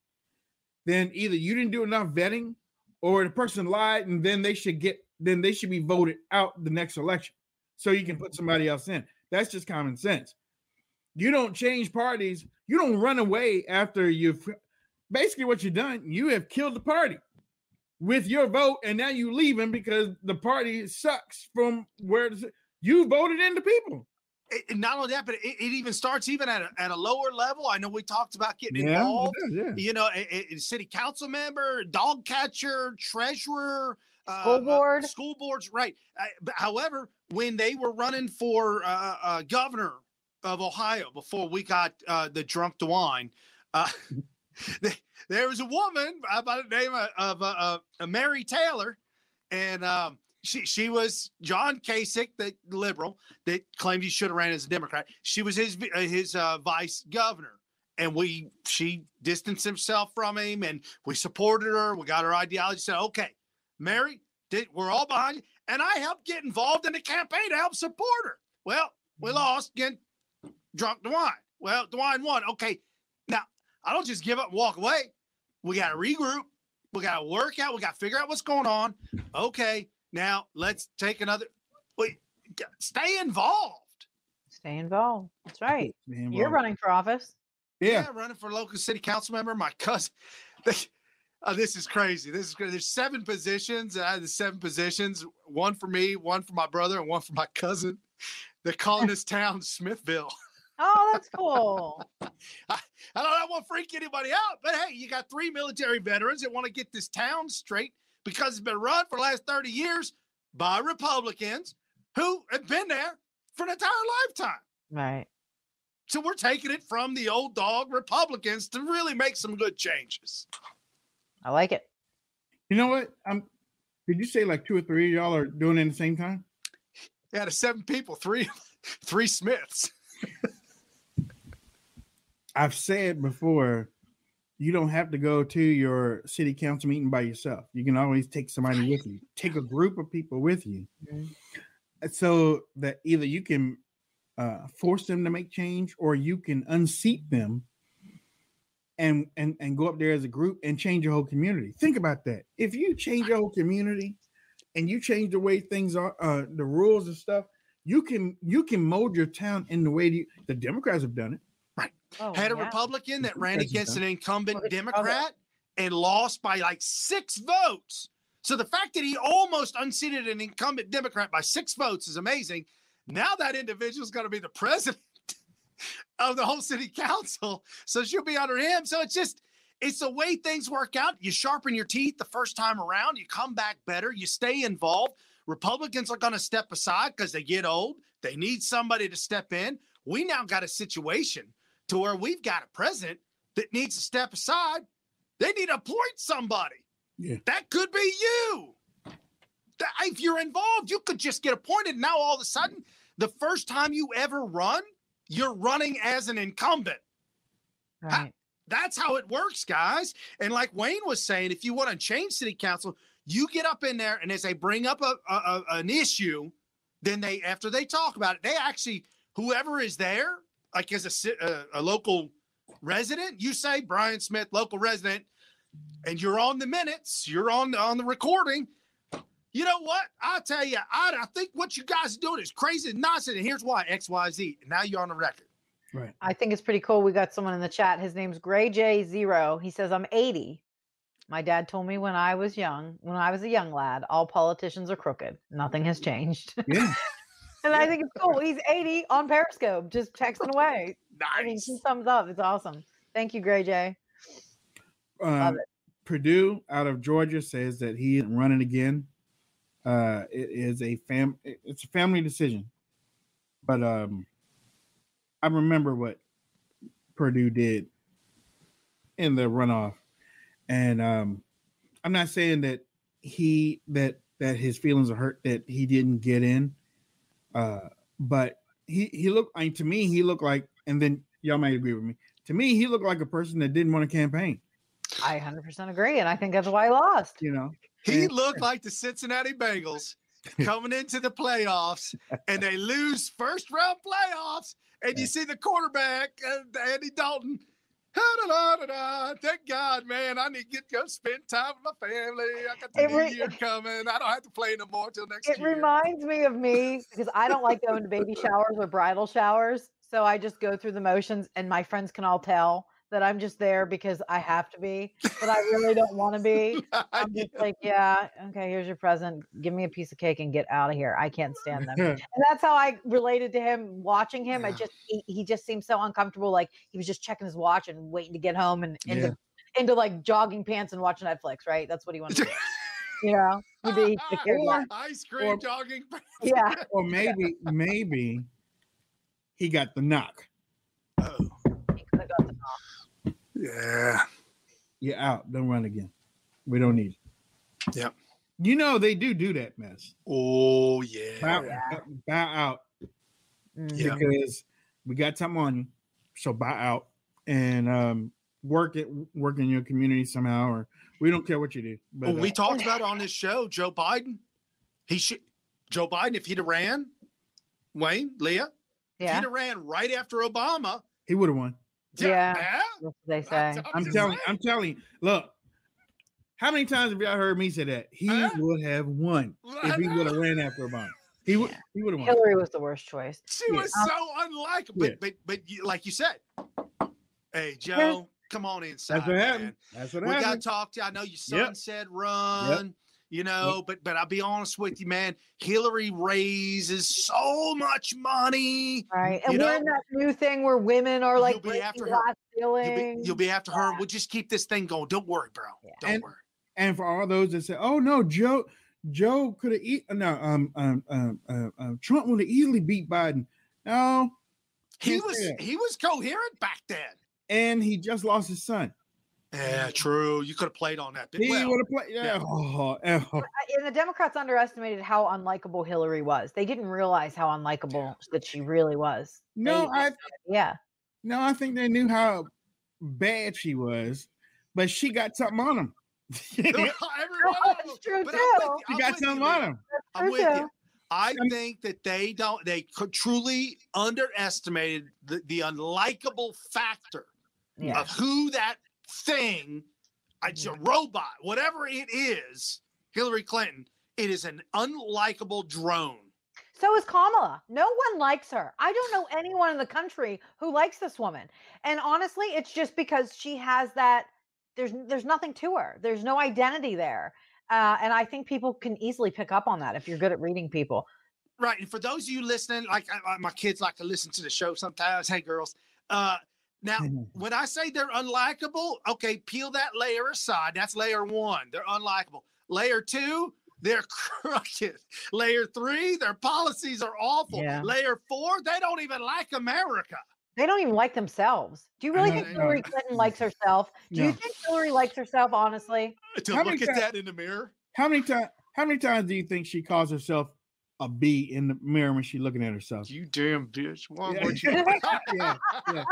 then either you didn't do enough vetting or the person lied and then they should get then they should be voted out the next election so you can put mm-hmm. somebody else in. That's just common sense. You don't change parties. You don't run away after you've basically what you've done. You have killed the party with your vote, and now you leaving because the party sucks from where it's- you voted in the people. it, it- not only that, but it, it even starts even at a, at a lower level. I know we talked about getting Yeah, involved. yeah, yeah. You know, a, a- a city council member, dog catcher, treasurer, uh, School uh, board. school boards, right? Uh, but however, when they were running for uh, uh, governor of Ohio before we got uh, the drunk DeWine, uh, th- [laughs] [laughs] there was a woman by the name of, of uh, uh, uh, Mary Taylor, and um, she she was John Kasich, the liberal that claimed he should have ran as a Democrat. She was his uh, his uh, vice governor, and we she distanced himself from him, and we supported her. We got her ideology. Said, okay, Mary, did, we're all behind you, and I helped get involved in the campaign to help support her. Well, we lost again. Drunk DeWine. Well, DeWine won. Okay, I don't just give up and walk away. We got to regroup. We got to work out. We got to figure out what's going on. Okay, now let's take another. Wait, stay involved. Stay involved. That's right. Man, You're running for office. Yeah. running for local city council member. My cousin. They, oh, this is crazy. This is crazy. There's seven positions. I had the seven positions. One for me, one for my brother, and one for my cousin. They're calling this town Smithville. [laughs] Oh, that's cool. [laughs] I don't, I don't want to freak anybody out, but hey, you got three military veterans that want to get this town straight because it's been run for the last 30 years by Republicans who have been there for an entire lifetime. right. So we're taking it from the old dog Republicans to really make some good changes. I like it. You know what? I'm. Did you say like two or three of y'all are doing it at the same time? Yeah, to seven people, three, [laughs] three Smiths. [laughs] I've said before, you don't have to go to your city council meeting by yourself. You can always take somebody with you. Take a group of people with you, Mhm. So that either you can uh, force them to make change, or you can unseat them and and and go up there as a group and change your whole community. Think about that. If you change your whole community and you change the way things are, uh, the rules and stuff, you can you can mold your town in the way you, the Democrats have done it. Oh, Had a yeah. Republican that ran against an incumbent Look at Chicago. Democrat and lost by like six votes. So the fact that he almost unseated an incumbent Democrat by six votes is amazing. Now that individual is going to be the [laughs] president of the whole city council. So she'll be under him. So it's just, it's the way things work out. You sharpen your teeth the first time around, you come back better, you stay involved. Republicans are going to step aside because they get old. They need somebody to step in. We now got a situation to where we've got a president that needs to step aside. They need to appoint somebody. Yeah. That could be you. If you're involved, you could just get appointed. Now, all of a sudden, the first time you ever run, you're running as an incumbent. Right. That's how it works, guys. And like Wayne was saying, if you want to change city council, you get up in there, and as they bring up a, a- a- an issue, then they after they talk about it, they actually whoever is there, like as a a, a local resident, you say Brian Smith, local resident, and you're on the minutes, you're on on the recording. You know what? I'll tell you, I, I think what you guys are doing is crazy and nonsense. And here's why X, Y, Z. And now you're on the record. Right. I think it's pretty cool. We got someone in the chat. His name's Gray J Zero. He says, I'm 80. My dad told me when I was young, when I was a young lad, all politicians are crooked. Nothing has changed. Yeah. [laughs] and I think it's cool. He's 80 on Periscope, just texting [laughs] away. I mean, Nice. two thumbs up. It's awesome. Thank you, Gray J. Um, Perdue out of Georgia says that he isn't running again. Uh, it is a fam. It's a family decision, but um, I remember what Perdue did in the runoff, and um, I'm not saying that he that that his feelings are hurt that he didn't get in, uh, but he he looked. I mean, to me, he looked like, and then y'all might agree with me. To me, he looked like a person that didn't want to campaign. I 100% agree. And I think that's why I lost. You know, He Yeah. looked like the Cincinnati Bengals [laughs] coming into the playoffs and they lose first round playoffs. And you see the quarterback, uh, Andy Dalton. "Ha-da-da-da-da. Thank God, man. I need to get go spend time with my family. I got the It new year coming. I don't have to play no more until next It year. It reminds me of me [laughs] because I don't like going to baby showers or bridal showers. So I just go through the motions, and my friends can all tell that I'm just there because I have to be, but I really don't want to be. [laughs] I'm just like, yeah, okay, here's your present. Give me a piece of cake and get out of here. I can't stand them. [laughs] And that's how I related to him watching him. I just he, he just seemed so uncomfortable. Like he was just checking his watch and waiting to get home and into Yeah. into like jogging pants and watch Netflix, right? That's what he wanted to do. [laughs] You know? He he took care of Or- Ice cream or- jogging. Pants. Yeah. or maybe, maybe he got the knock. Oh, He could have got the yeah. You're out. Don't run again. We don't need it. Yep. You know they do do that mess. Oh yeah. Bow, yeah. bow out Mhm. Yeah. because we got time on you. So bow out and um, work it, work in your community somehow, or we don't care what you do. But Well, we uh, talked about it on this show. Joe Biden. He should. Joe Biden, if he'd have ran, Wayne, Leah, if Yeah. he'd have ran right after Obama. he would have won. Yeah. yeah, That's what they say. I'm just telling. saying. I'm telling. Look, how many times have y'all heard me say that he Huh? would have won if he would have ran after Obama? He would. He would have won. Hillary was the worst choice. She Yeah. was so unlikable. But Yeah. but but you, like you said, hey Joe, come on inside. That's what happened. man. That's what We got to happened. talk to you. I know your son Yep. said run. You know, but but I'll be honest with you, man. Hillary raises so much money. Right. And You we're know, in that new thing where women are like you'll be after her. You'll be, you'll be after her. We'll just keep this thing going. Don't worry, bro. Yeah. Don't And- worry. And for all those that say, "Oh no, Joe, Joe could have eat no, um, um, um, uh, um, Trump would have easily beat Biden." No, He was say he was coherent back then. and he just lost his son. Yeah, mm. true. You could have played on that. But He well, would have played. yeah. Yeah. Oh, [laughs] oh. And the Democrats underestimated how unlikable Hillary was. They didn't realize how unlikable that she really was. No, They- I yeah. no, I think they knew how bad she was, but she got something on [laughs] [laughs] them. she everyone That's true But I'm with too. you. Got with you, on him. I'm with too. you. I think that they don't. They could truly underestimated the, the unlikable factor Yeah. of who that thing, it's a robot, whatever it is, Hillary Clinton. It is an unlikable drone. So is Kamala. No one likes her. I don't know anyone in the country who likes this woman. And honestly, it's just because she has that there's there's nothing to her. There's no identity there. Uh, and I think people can easily pick up on that if you're good at reading people. Right. And for those of you listening, like I, I- my kids like to listen to the show sometimes. Hey, girls. Uh, now, [laughs] when I say they're unlikable, okay, peel that layer aside. That's layer one. They're unlikable. Layer two, they're [laughs] crooked. Layer three, their policies are awful. Yeah. Layer four, they don't even like America. They don't even like themselves. Do you really think no. Hillary [laughs] Clinton likes herself? Do you think Hillary likes herself honestly? To How look at ti- that in the mirror. How many times? How many times do you think she calls herself a bee in the mirror when she's looking at herself? You damn bitch. Why Yeah. would [laughs] you? yeah, [laughs] yeah.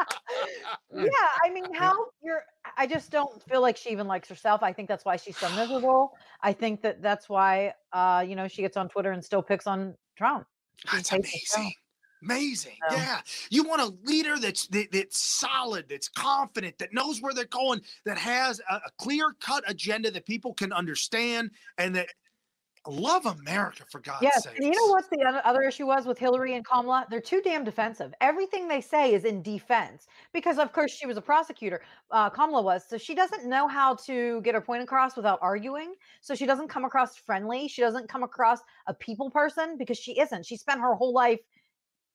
yeah, I mean, how you're I just don't feel like she even likes herself. I think that's why she's so miserable. I think that that's why uh, you know, she gets on Twitter and still picks on Trump. She That's hates herself. amazing. Amazing. So- Yeah. You want a leader that's that, that's solid, that's confident, that knows where they're going, that has a, a clear cut agenda that people can understand and that love America for God's Yes, sake. and you know what the other- issue was with Hillary and Kamala? They're too damn defensive. Everything they say is in defense because, of course, she was a prosecutor. Uh, Kamala was, so she doesn't know how to get her point across without arguing. So she doesn't come across friendly. She doesn't come across a people person because she isn't. She spent her whole life,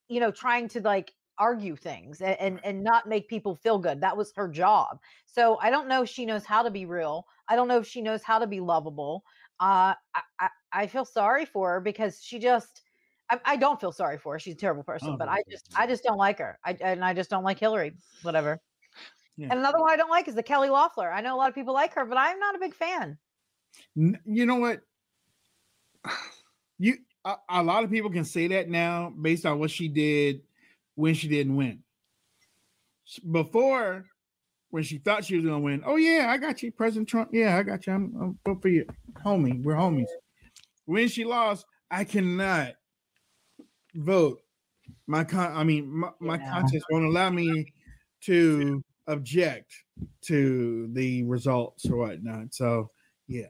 you know, trying to like argue things and and, and not make people feel good. That was her job. So I don't know if she knows how to be real. I don't know if she knows how to be lovable. Uh, I, I, feel sorry for her because she just I, I don't feel sorry for her. She's a terrible person, don't but I just. I just don't like her. I and I just don't like Hillary. Whatever. Yeah. And another one I don't like is the Kelly Loeffler. I know a lot of people like her, but I'm not a big fan. You know what? You a, a lot of people can say that now based on what she did when she didn't win. Before, when she thought she was going to win, oh yeah, I got you, President Trump. Yeah, I got you. I'm, I'm vote for you, homie. We're homies. When she lost, I cannot vote. My con, I mean, my, my Yeah. conscience won't allow me to object to the results or whatnot. So, yeah.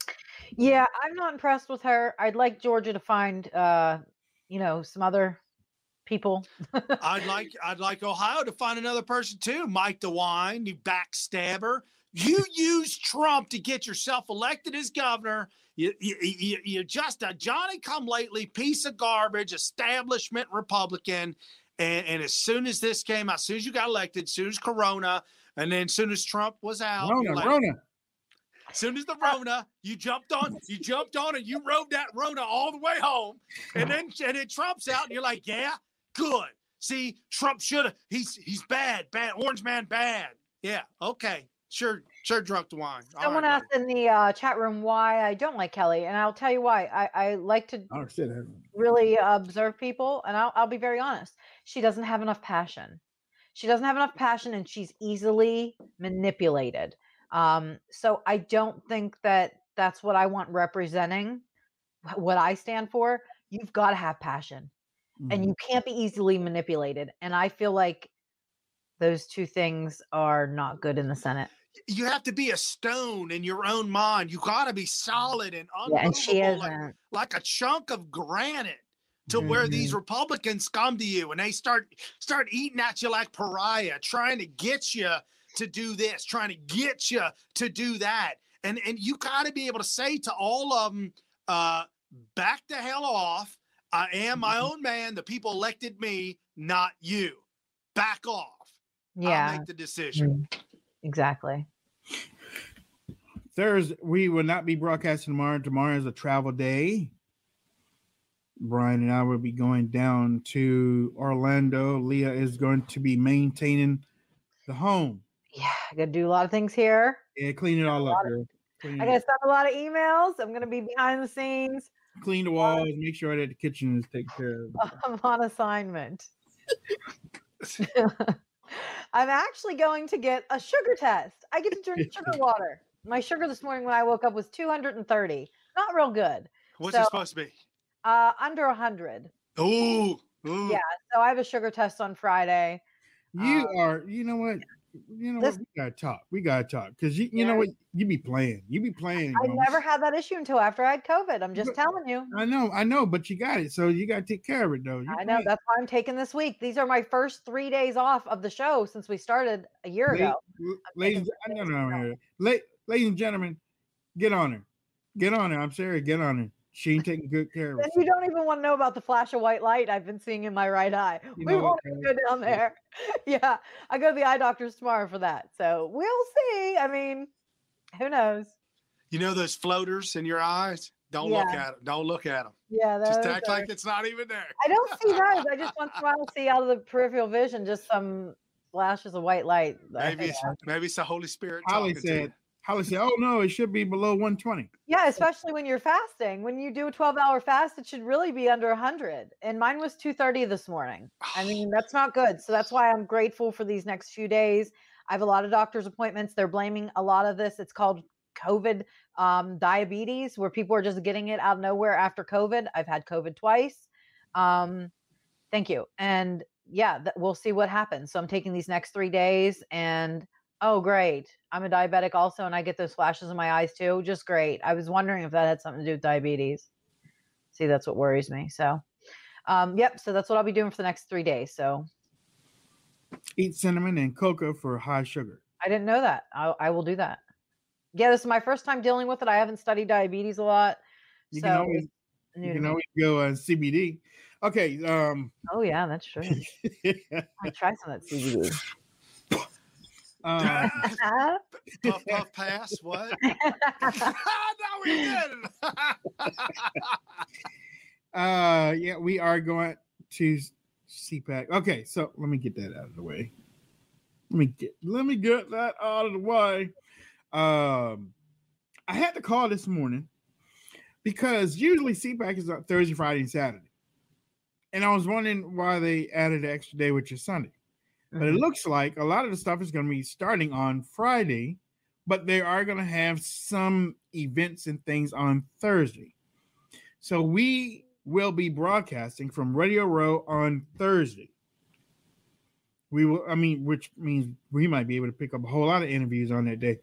Yeah, I'm not impressed with her. I'd like Georgia to find uh, you know, some other people. [laughs] I'd like I'd like Ohio to find another person too. Mike DeWine, you backstabber. You used Trump to get yourself elected as governor. You, you, you, you're just a Johnny come lately piece of garbage, establishment Republican. And, and as soon as this came out, as soon as you got elected, as soon as Corona, and then as soon as Trump was out, Rona, like, Rona. as soon as the uh, Rona, you jumped on, you jumped on, and you rode that Rona all the way home. And then and then Trump's out, and you're like, yeah, good. See, Trump should have. He's he's bad, bad. Orange man, bad. Yeah, okay, sure, sure. Drunk the wine. All Someone right, asked in the uh, chat room why I don't like Kelly, and I'll tell you why. I, I like to Oh shit. really observe people, and I'll, I'll be very honest. She doesn't have enough passion. She doesn't have enough passion, and she's easily manipulated. Um, so I don't think that that's what I want representing what I stand for. You've got to have passion, Mm-hmm. and you can't be easily manipulated. And I feel like those two things are not good in the Senate. You have to be a stone in your own mind. You got to be solid and Yeah, and she unmovable, like, like a chunk of granite. To where Mm-hmm. these Republicans come to you and they start start eating at you like pariah, trying to get you to do this, trying to get you to do that, and and you got to be able to say to all of them, uh, back the hell off. I am my Mm-hmm. own man. The people elected me, not you. Back off. I'll Yeah, make the decision. exactly. Thursday, we will not be broadcasting tomorrow. Tomorrow is a travel day. Brian and I will be going down to Orlando. Leah is going to be maintaining the home. Yeah, I got to do a lot of things here. Yeah, clean it all up, girl. Clean, I got to send a lot of emails. I'm going to be behind the scenes. Clean the walls. Make sure that the kitchen is taken care of. [laughs] I'm on assignment. [laughs] I'm actually going to get a sugar test. I get to drink [laughs] sugar water. My sugar this morning when I woke up was 230. Not real good. What's So- it supposed to be? Uh, under 100. Ooh, ooh. Yeah. So I have a sugar test on Friday. You Um, are, you know what? You know this- what? We gotta talk. We gotta talk because you, you Yeah. know what? You be playing. You be playing. I never had that issue until after I had COVID. I'm just But- telling you. I know, I know, but you got it. So you gotta take care of it, though. You I know. playing. That's why I'm taking this week. These are my first three days off of the show since we started a year ago. ladies, no, no, no, no. La- ladies and gentlemen, get on her. Get on her. I'm serious. Get on her. She ain't taking good care of Then us. you don't even want to know about the flash of white light I've been seeing in my right eye. You we know won't what, even guys? go down there. [laughs] yeah, I go to the eye doctors tomorrow for that. So we'll see. I mean, who knows? You know those floaters in your eyes? Don't look at them. Don't look at them. Yeah, those Just act are- like it's not even there. I don't see those. I just once in a while see out of the peripheral vision just some flashes of white light. Maybe it's, maybe it's the Holy Spirit Holly talking to you. said, Holly said, oh no, it should be below 120. Yeah, especially when you're fasting. When you do a 12 hour fast, it should really be under 100. And mine was 230 this morning. I [sighs] mean, that's not good. So that's why I'm grateful for these next few days. I have a lot of doctor's appointments. They're blaming a lot of this. It's called COVID um, diabetes, where people are just getting it out of nowhere after COVID. I've had COVID twice. Um, thank you. And yeah, th- we'll see what happens. So I'm taking these next three days and oh, great. I'm a diabetic also, and I get those flashes in my eyes too. Just great. I was wondering if that had something to do with diabetes. See, that's what worries me. So, um, yep. So that's what I'll be doing for the next three days. So Eat cinnamon and cocoa for high sugar. I didn't know that. I, I will do that. Yeah, this is my first time dealing with it. I haven't studied diabetes a lot. You so can always, you can always go on CBD. Okay. Um, Oh yeah, that's true. [laughs] I try some of that CBD. [laughs] [laughs] uh, puff puff pass. What? [laughs] no, we didn't. uh, yeah, we are going to CPAC. Okay, so let me get that out of the way. Let me get let me get that out of the way. Um, I had to call this morning because usually CPAC is on Thursday, Friday, and Saturday, and I was wondering why they added an extra day, which is Sunday. But it Mhm. looks like a lot of the stuff is going to be starting on Friday, but they are going to have some events and things on Thursday. So we will be broadcasting from Radio Row on Thursday. We will, I mean, which means we might be able to pick up a whole lot of interviews on that day.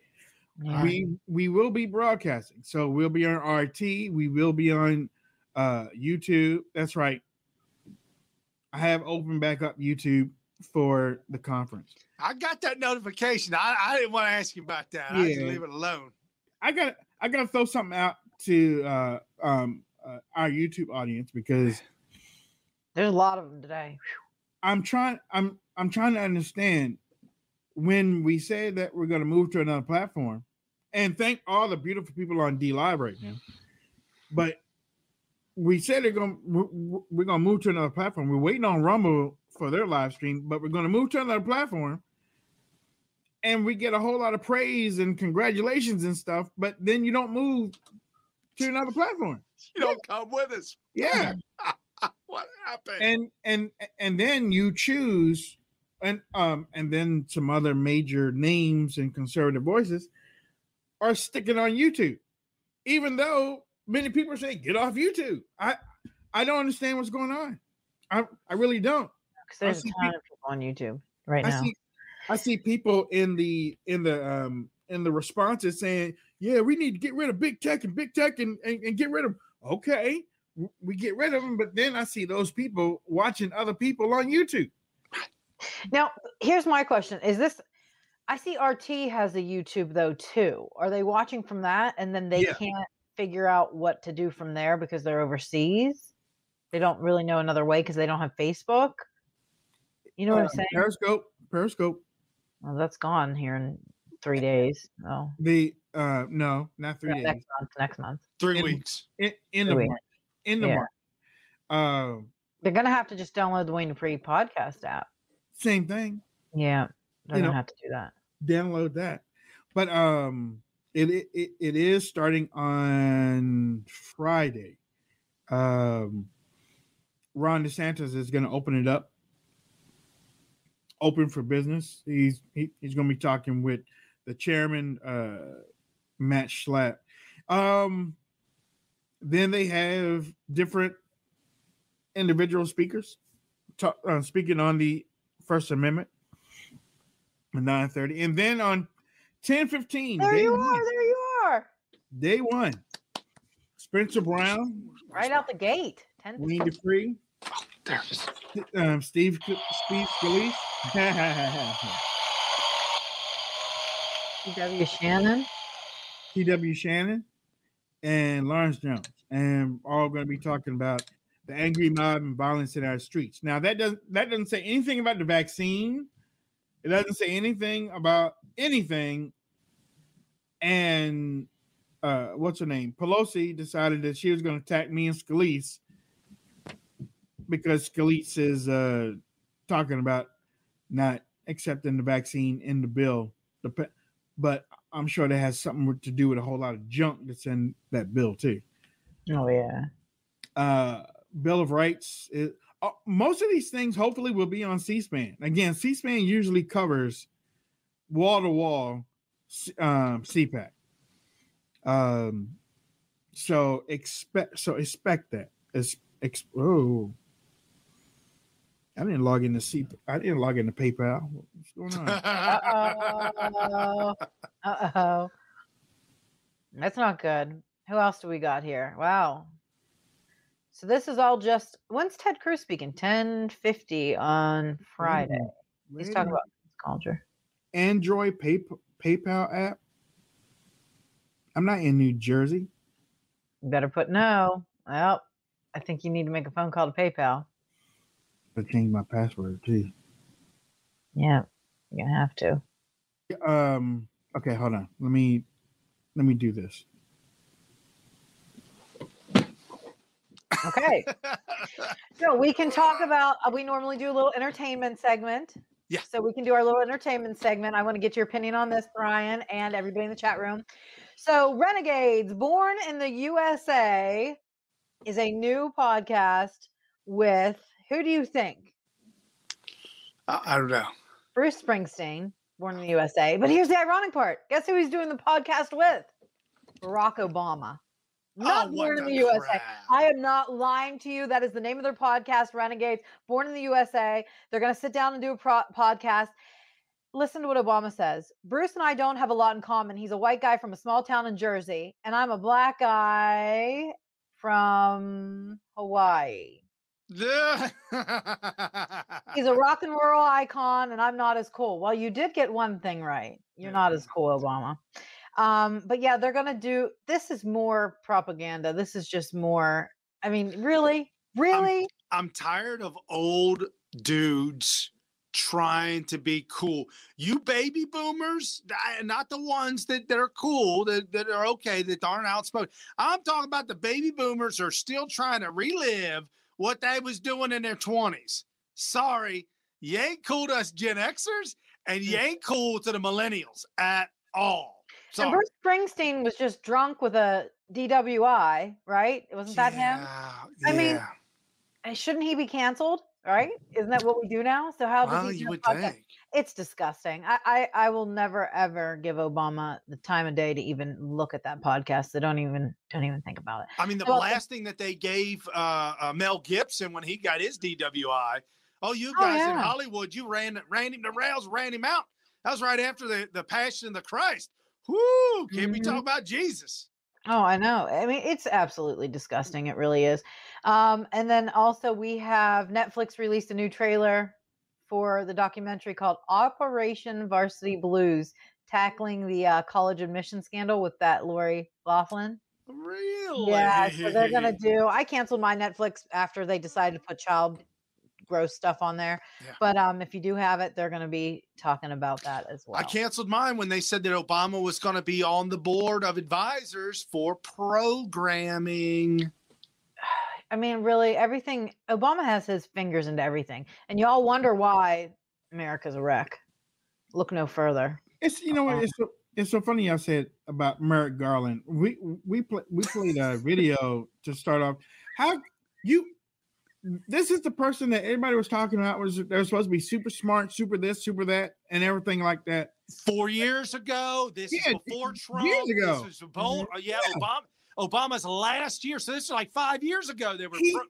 We we will be broadcasting. So we'll be on RT, we will be on uh YouTube. That's right. I have opened back up YouTube for the conference. I got that notification. I, I didn't want to ask you about that. I just leave it alone. I got I got to throw something out to uh, um, uh, our YouTube audience because There's a lot of them today. I'm trying I'm I'm trying to understand when we say that we're going to move to another platform, and thank all the beautiful people on DLive right now. But we said they're going we're, we're going to move to another platform. We're waiting on Rumble for their live stream, but we're going to move to another platform. And we get a whole lot of praise and congratulations and stuff, but then you don't move to another platform. [laughs] You don't come with us. Yeah. [laughs] What happened? and and and then you choose and um and then some other major names and conservative voices are sticking on YouTube even though many people are saying get off YouTube I I don't understand what's going on I I really don't Because there's a ton of people on YouTube right I now. see I see people in the in the um in the responses saying yeah we need to get rid of big tech and big tech and and, and get rid of okay we get rid of them but then I see those people watching other people on YouTube Now, here's my question: Is this? I see RT has a YouTube though too. Are they watching from that, and then they Yeah. can't figure out what to do from there because they're overseas? They don't really know another way because they don't have Facebook. You know what I'm Uh, saying? Periscope, Periscope. Well, that's gone here in three days. Oh, The uh no, not three days. next month. Next month. Three in- weeks. In, in the month. In the Yeah. month. Uh, They're gonna have to just download the Wayne Dupree podcast app. same thing. Yeah, they're You gonna know, have to do that. Download that. But um, it it, it, it is starting on Friday. Um, Ron DeSantis is going to open it up, open for business. He's he, he's going to be talking with the chairman, uh, Matt Schlapp. Um, then they have different individual speakers talk, uh, speaking on the First Amendment nine thirty, and then on ten fifteen, There day you one, are. There you are. day one, Spencer Brown, Right out the gate. Ten. Wayne Dupree, There it is. um, Steve Steve Scalise, [laughs] W. Shannon. T.W. Shannon, and Lawrence Jones, and all going to be talking about the angry mob and violence in our streets. Now that doesn't that doesn't say anything about the vaccine. It doesn't say anything about anything. And uh, what's her name? Pelosi decided that she was going to attack me and Scalise because Scalise is uh, talking about not accepting the vaccine in the bill. But I'm sure that has something to do with a whole lot of junk that's in that bill too. Oh yeah. Uh, bill of Rights. Is, uh, most of these things hopefully will be on C-SPAN. Again, C-SPAN usually covers wall to wall um, CPAC. Um, so expect so expect that. It's, ex, oh, I didn't log into I didn't log in to PayPal. What's going on? Uh-oh. Uh-oh. That's not good. Who else do we got here? Wow. So this is all just when's Ted Cruz speaking? 1050 on Friday. He's Wait a talking about culture. Android pay, PayPal app. I'm not in New Jersey. Better put no. Well, I think you need to make a phone call to PayPal. I changed my password too. Yeah, you're gonna have to. Um. Okay, hold on. Let me let me do this. Okay. [laughs] so we can talk about uh, we normally do a little entertainment segment. Yeah. So we can do our little entertainment segment. I want to get your opinion on this, Brian, and everybody in the chat room. So Renegades, born in the USA, is a new podcast with who do you think? I, I don't know. Bruce Springsteen, born in the USA. But here's the ironic part. Guess who he's doing the podcast with? Barack Obama. Oh not Oh, born in the the USA. I am not lying to you. That is the name of their podcast, Renegades, born in the USA. They're going to sit down and do a pro- podcast. Listen to what Obama says. Bruce and I don't have a lot in common. He's a white guy from a small town in Jersey, and I'm a black guy from Hawaii. [laughs] He's a rock and roll icon, and I'm not as cool. Well, you did get one thing right. You're not as cool, Obama. Um, but yeah, they're gonna do this is more propaganda. This is just more. I mean, really, really. I'm tired of old dudes trying to be cool. You baby boomers, not the ones that, that are cool, that, that are okay, that aren't outspoken. I'm talking about the baby boomers are still trying to relive what they was doing in their 20s. Sorry, you ain't cool to us Gen Xers, and you hmm. ain't cool to the millennials at all. And Bruce Springsteen was just drunk with a DWI, right? Wasn't that him? I mean, yeah. And shouldn't he be canceled? Right? Isn't that what we do now? So how does he you do a would think. It's disgusting. I, I I will never ever give Obama the time of day to even look at that podcast. They don't even don't even think about it. I mean, the Well, blasting that they gave uh, uh, Mel Gibson when he got his DWI. Oh, you Oh, guys in. Hollywood, you ran ran him the rails, ran him out. That was right after the, the Passion of the Christ. Whoo! Can we Mhm. talk about Jesus? Oh, I know. I mean, it's absolutely disgusting. It really is. Um, and then also we have Netflix released a new trailer for the documentary called Operation Varsity Blues, tackling the uh, college admission scandal with that Lori Loughlin. Really? Yeah, so they're gonna [laughs] do. I canceled my Netflix after they decided to put child gross stuff on there. Yeah. But um, if you do have it, they're gonna be talking about that as well. I canceled mine when they said that Obama was going to be on the board of advisors for programming. [sighs] I mean, really, everything. Obama has his fingers into everything, and you all wonder why America's a wreck. Look no further. It's you know what it's so, it's so funny. I said about Merrick Garland. We we play, we played a video to start off. How you? This is the person that everybody was talking about. Was they're supposed to be super smart, super this, super that, and everything like that. Four years ago, this Yeah, is before Trump. years ago. This is before, uh, yeah, Obama. Obama's last year, so this is like five years ago. They were He- pro-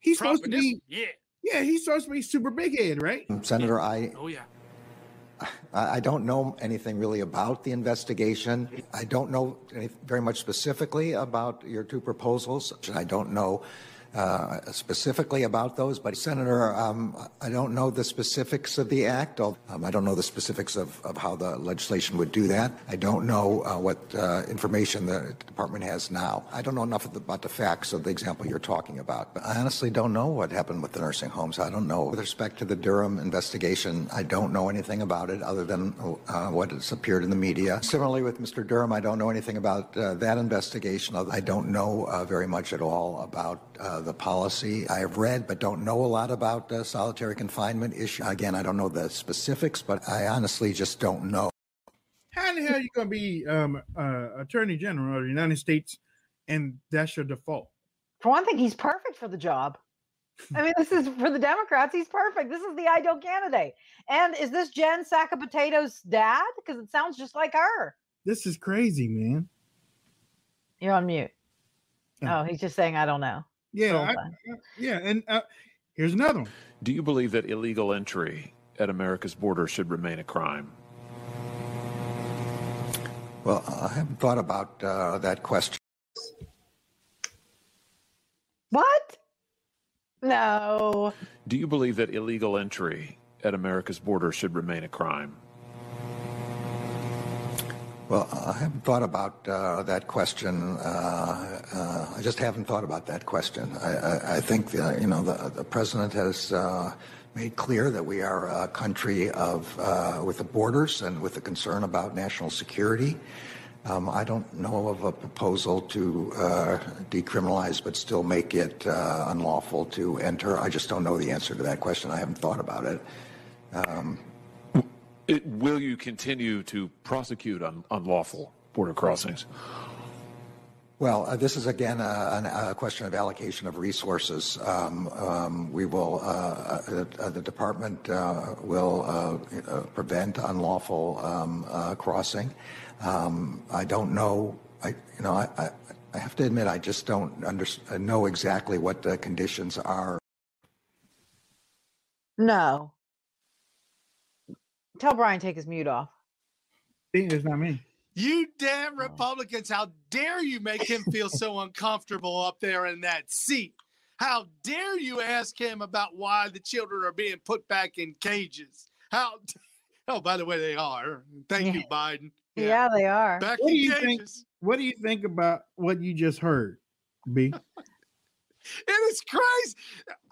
He's Trump supposed to be. this- yeah. Yeah, he's supposed to be super big head, right? Senator, I, Oh yeah. I I don't know anything really about the investigation. I don't know any, very much specifically about your two proposals. I don't know uh, specifically about those, but Senator, um, I don't know the specifics of the act. Um, I don't know the specifics of, of how the legislation would do that. I don't know uh, what uh, information the department has now. I don't know enough the, about the facts of the example you're talking about. But I honestly don't know what happened with the nursing homes. I don't know. With respect to the Durham investigation, I don't know anything about it other than uh, what has appeared in the media. Similarly, with Mr. Durham, I don't know anything about uh, that investigation. I don't know very much at all about uh, the policy. I have read, but don't know a lot about the solitary confinement issue. Again, I don't know the specifics, but I honestly just don't know. How in the hell are you going to be um, uh, Attorney General of the United States, and that's your default? For one thing, he's perfect for the job. I mean, this is for the Democrats. He's perfect. This is the ideal candidate. And is this Jen Sack of Potatoes' dad? Because it sounds just like her. This is crazy, man. You're on mute. Oh. Oh, he's just saying, I don't know. Yeah, So, I- yeah, and uh, here's another one. Do you believe that illegal entry at America's border should remain a crime? Well, I haven't thought about uh, that question. What? No. Do you believe that illegal entry at America's border should remain a crime? Well, I haven't thought about uh, that question. Uh, uh, I just haven't thought about that question. I, I, I think uh, you know the, the president has uh, made clear that we are a country of uh, with the borders and with a concern about national security. Um, I don't know of a proposal to decriminalize, but still make it unlawful to enter. I just don't know the answer to that question. I haven't thought about it. It, will you continue to prosecute un, unlawful border crossings? Well, uh, this is again uh, an- a question of allocation of resources. Um, um, we will, uh, uh, uh, the department uh, will uh, uh, prevent unlawful um, uh, crossing. Um, I don't know. I, you know, I, I, I have to admit, I just don't under, know exactly what the conditions are. No. Tell Brian take his mute off. See, it's not me. You damn oh. Republicans, how dare you make him feel so [laughs] uncomfortable up there in that seat? How dare you ask him about why the children are being put back in cages? How? Oh, by the way, they are. Thank you, Biden. Yeah, they are. Back What do in you think- cages. What do you think about what you just heard, B? [laughs] It is crazy.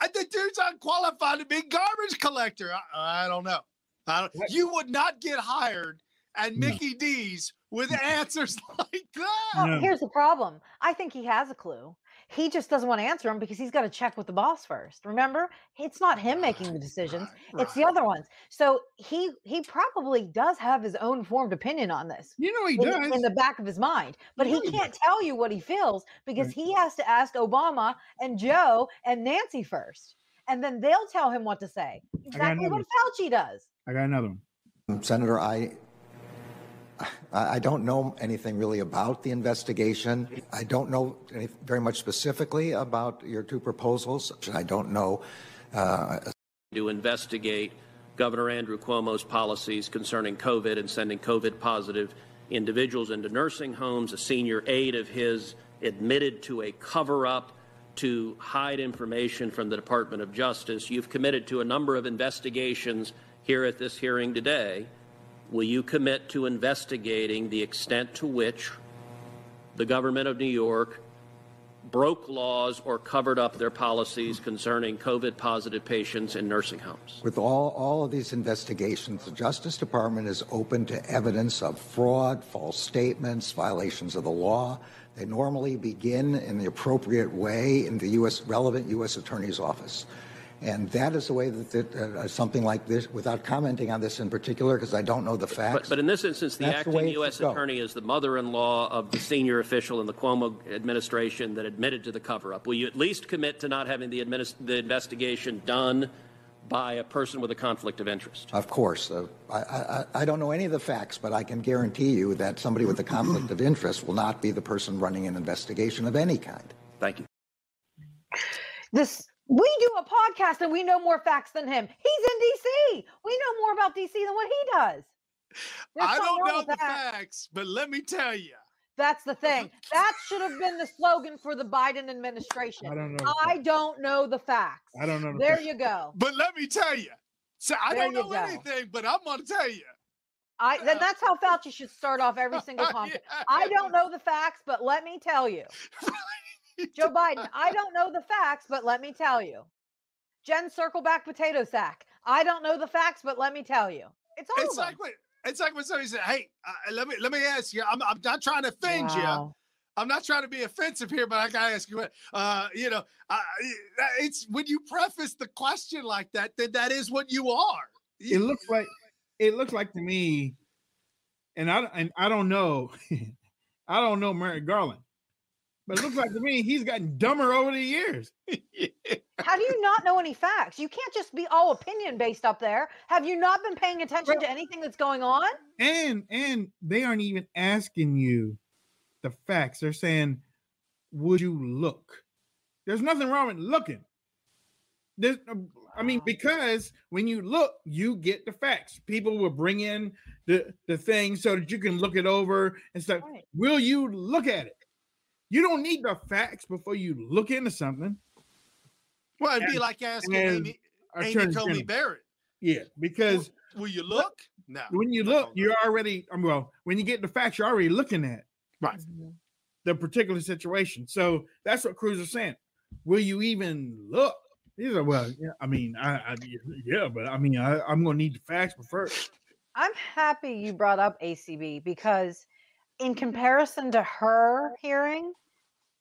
The dude's unqualified to be garbage collector. I, I don't know. I don't, you would not get hired at No. Mickey D's with answers [laughs] like that. Well, No. here's the problem. I think he has a clue. He just doesn't want to answer him because he's got to check with the boss first. Remember, it's not him making the decisions; Right, it's the other ones. So he he probably does have his own formed opinion on this You know he in, does. in the back of his mind, but he he can't tell you what he feels because Right. he has to ask Obama and Joe and Nancy first, and then they'll tell him what to say. Exactly what another- Fauci does. I got another one. Senator, I, I I don't know anything really about the investigation. I don't know any, very much specifically about your two proposals. I don't know uh, to investigate Governor Andrew Cuomo's policies concerning COVID and sending COVID positive individuals into nursing homes. A senior aide of his admitted to a cover up to hide information from the Department of Justice. You've committed to a number of investigations here at this hearing today. Will you commit to investigating the extent to which the government of New York broke laws or covered up their policies concerning COVID positive patients in nursing homes. With all, all of these investigations, the Justice Department is open to evidence of fraud, false statements, violations of the law. They normally begin in the appropriate way in the U.S. relevant U.S. Attorney's Office. And that is the way that, that uh, something like this, without commenting on this in particular, because I don't know the facts. But, but in this instance, the That's the acting U.S. attorney is the mother-in-law of the senior official in the Cuomo administration that admitted to the cover-up. Will you at least commit to not having the, administ- the investigation done by a person with a conflict of interest? Of course. Uh, I, I, I don't know any of the facts, but I can guarantee you that somebody with a conflict of interest will not be the person running an investigation of any kind. Thank you. This we do a podcast and we know more facts than him. He's in DC. We know more about DC than what he does. There's I don't know the that. facts, but let me tell you. That's the thing. [laughs] That should have been the slogan for the Biden administration. I don't know. the I facts. don't know the facts. I don't know. the There facts. you go. But let me tell you. So I There don't know go. anything, but I'm going to tell you. I then [laughs] that's how Fauci should start off every single [laughs] conference. I don't know the facts, but let me tell you. Joe [laughs] Biden, I don't know the facts, but let me tell you. Jen Circleback Potato Sack. I don't know the facts, but let me tell you. It's all It's like when it's like when somebody said, "Hey, uh, let me let me ask you. I'm, I'm not trying to offend you. I'm not trying to be offensive here, but I gotta ask you. what, Uh, you know, I, I- it's when you preface the question like that, then that is what you are. It looks like it looks like to me, and I and I don't know, [laughs] I don't know Merrick Garland, but it looks like to me he's gotten dumber over the years. [laughs] How do you not know any facts? You can't just be all opinion based up there. Have you not been paying attention to anything that's going on? and and they aren't even asking you the facts they're saying would you look there's nothing wrong with looking there's um, i mean because when you look you get the facts people will bring in the the thing so that you can look it over and stuff Right. will you look at it you don't need the facts before you look into something Well, it'd be like asking and Amy, Amy Attorney Coney General. Barrett, yeah because "Will you look?" No. when you no, look no. you're already um, well when you get the facts you're already looking at right. the particular situation. So that's what Cruz is saying. Will you even look? He's like, well, yeah, I mean, I, I yeah, but I mean, I, I'm gonna need the facts first. I'm happy you brought up ACB because, in comparison to her hearing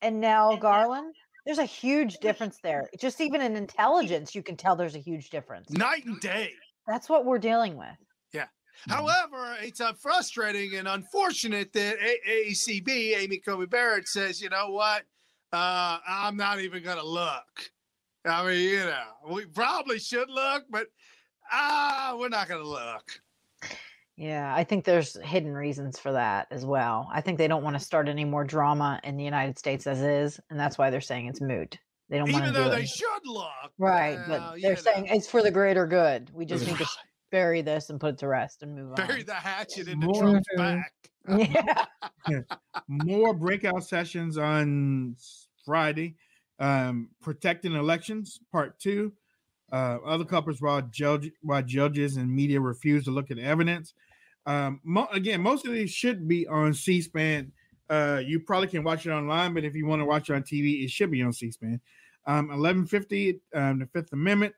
and Nell Garland, there's a huge difference there. Just even in intelligence, you can tell there's a huge difference. Night and day. That's what we're dealing with. Yeah. However, it's uh, frustrating and unfortunate that A- ACB, Amy Coney Barrett, says, you know what? Uh, I'm not even going to look. I mean, you know, we probably should look, but ah, we're not going to look. Yeah, I think there's hidden reasons for that as well. I think they don't want to start any more drama in the United States as is, and that's why they're saying it's moot. They don't want Even to do though it. they should look. right, well, but they're know, saying it's for the greater good. We just need to bury this and put it to rest and move bury on. Bury the hatchet into More- Trump's back. [laughs] [laughs] Yeah. [laughs] More breakout sessions on Friday. um, protecting elections, part two. Uh, other culprits while judge while judges and media refuse to look at evidence. Um, mo- again, most of these should be on C-SPAN. Uh, you probably can watch it online, but if you want to watch it on TV, it should be on C-SPAN. Um, 1150, um, the Fifth Amendment.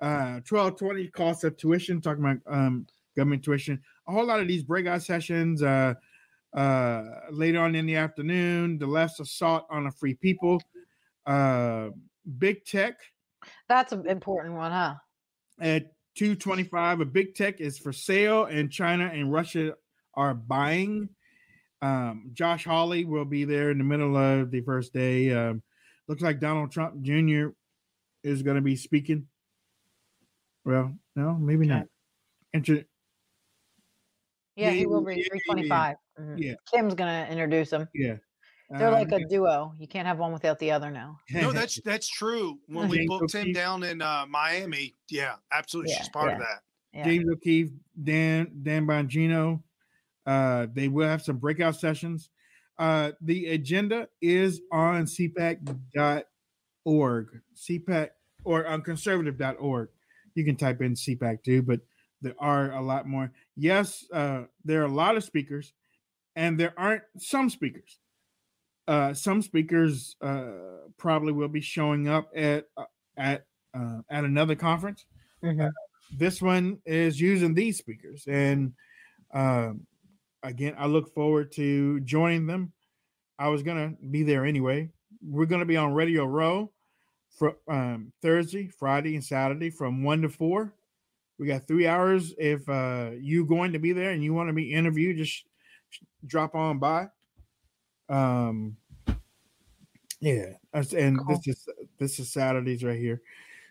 Uh, 1220, cost of tuition, talking about um, government tuition. A whole lot of these breakout sessions uh, uh, later on in the afternoon. The left's assault on the free people. Uh, big tech That's an important one, huh? at 225 a big tech is for sale and china and russia are buying um, josh hawley will be there in the middle of the first day um, looks like donald trump jr is going to be speaking well no maybe not Inter- Yeah, he will be yeah, yeah, 325. Mhm. yeah Kim's going to introduce him. yeah They're Um, like a duo. You can't have one without the other now. [laughs] No, that's [laughs] that's true. When we James booked him down in uh, Miami, yeah, absolutely, Yeah, she's part of yeah. that. Yeah. James O'Keefe, Dan Dan Bongino. Uh, they will have some breakout sessions. Uh, the agenda is on cpac.org, cpac or on conservative.org. You can type in CPAC too, but there are a lot more. Yes, uh, there are a lot of speakers, and there aren't some speakers. Uh, some speakers uh, probably will be showing up at uh, at uh, at another conference. Mhm. this one is using these speakers and um, again i look forward to joining them. I was gonna be there anyway. We're gonna be on radio row for um, thursday friday and saturday from one to four. We got three hours if uh, you going to be there and you want to be interviewed just drop on by um yeah that's- and this is this is saturdays right here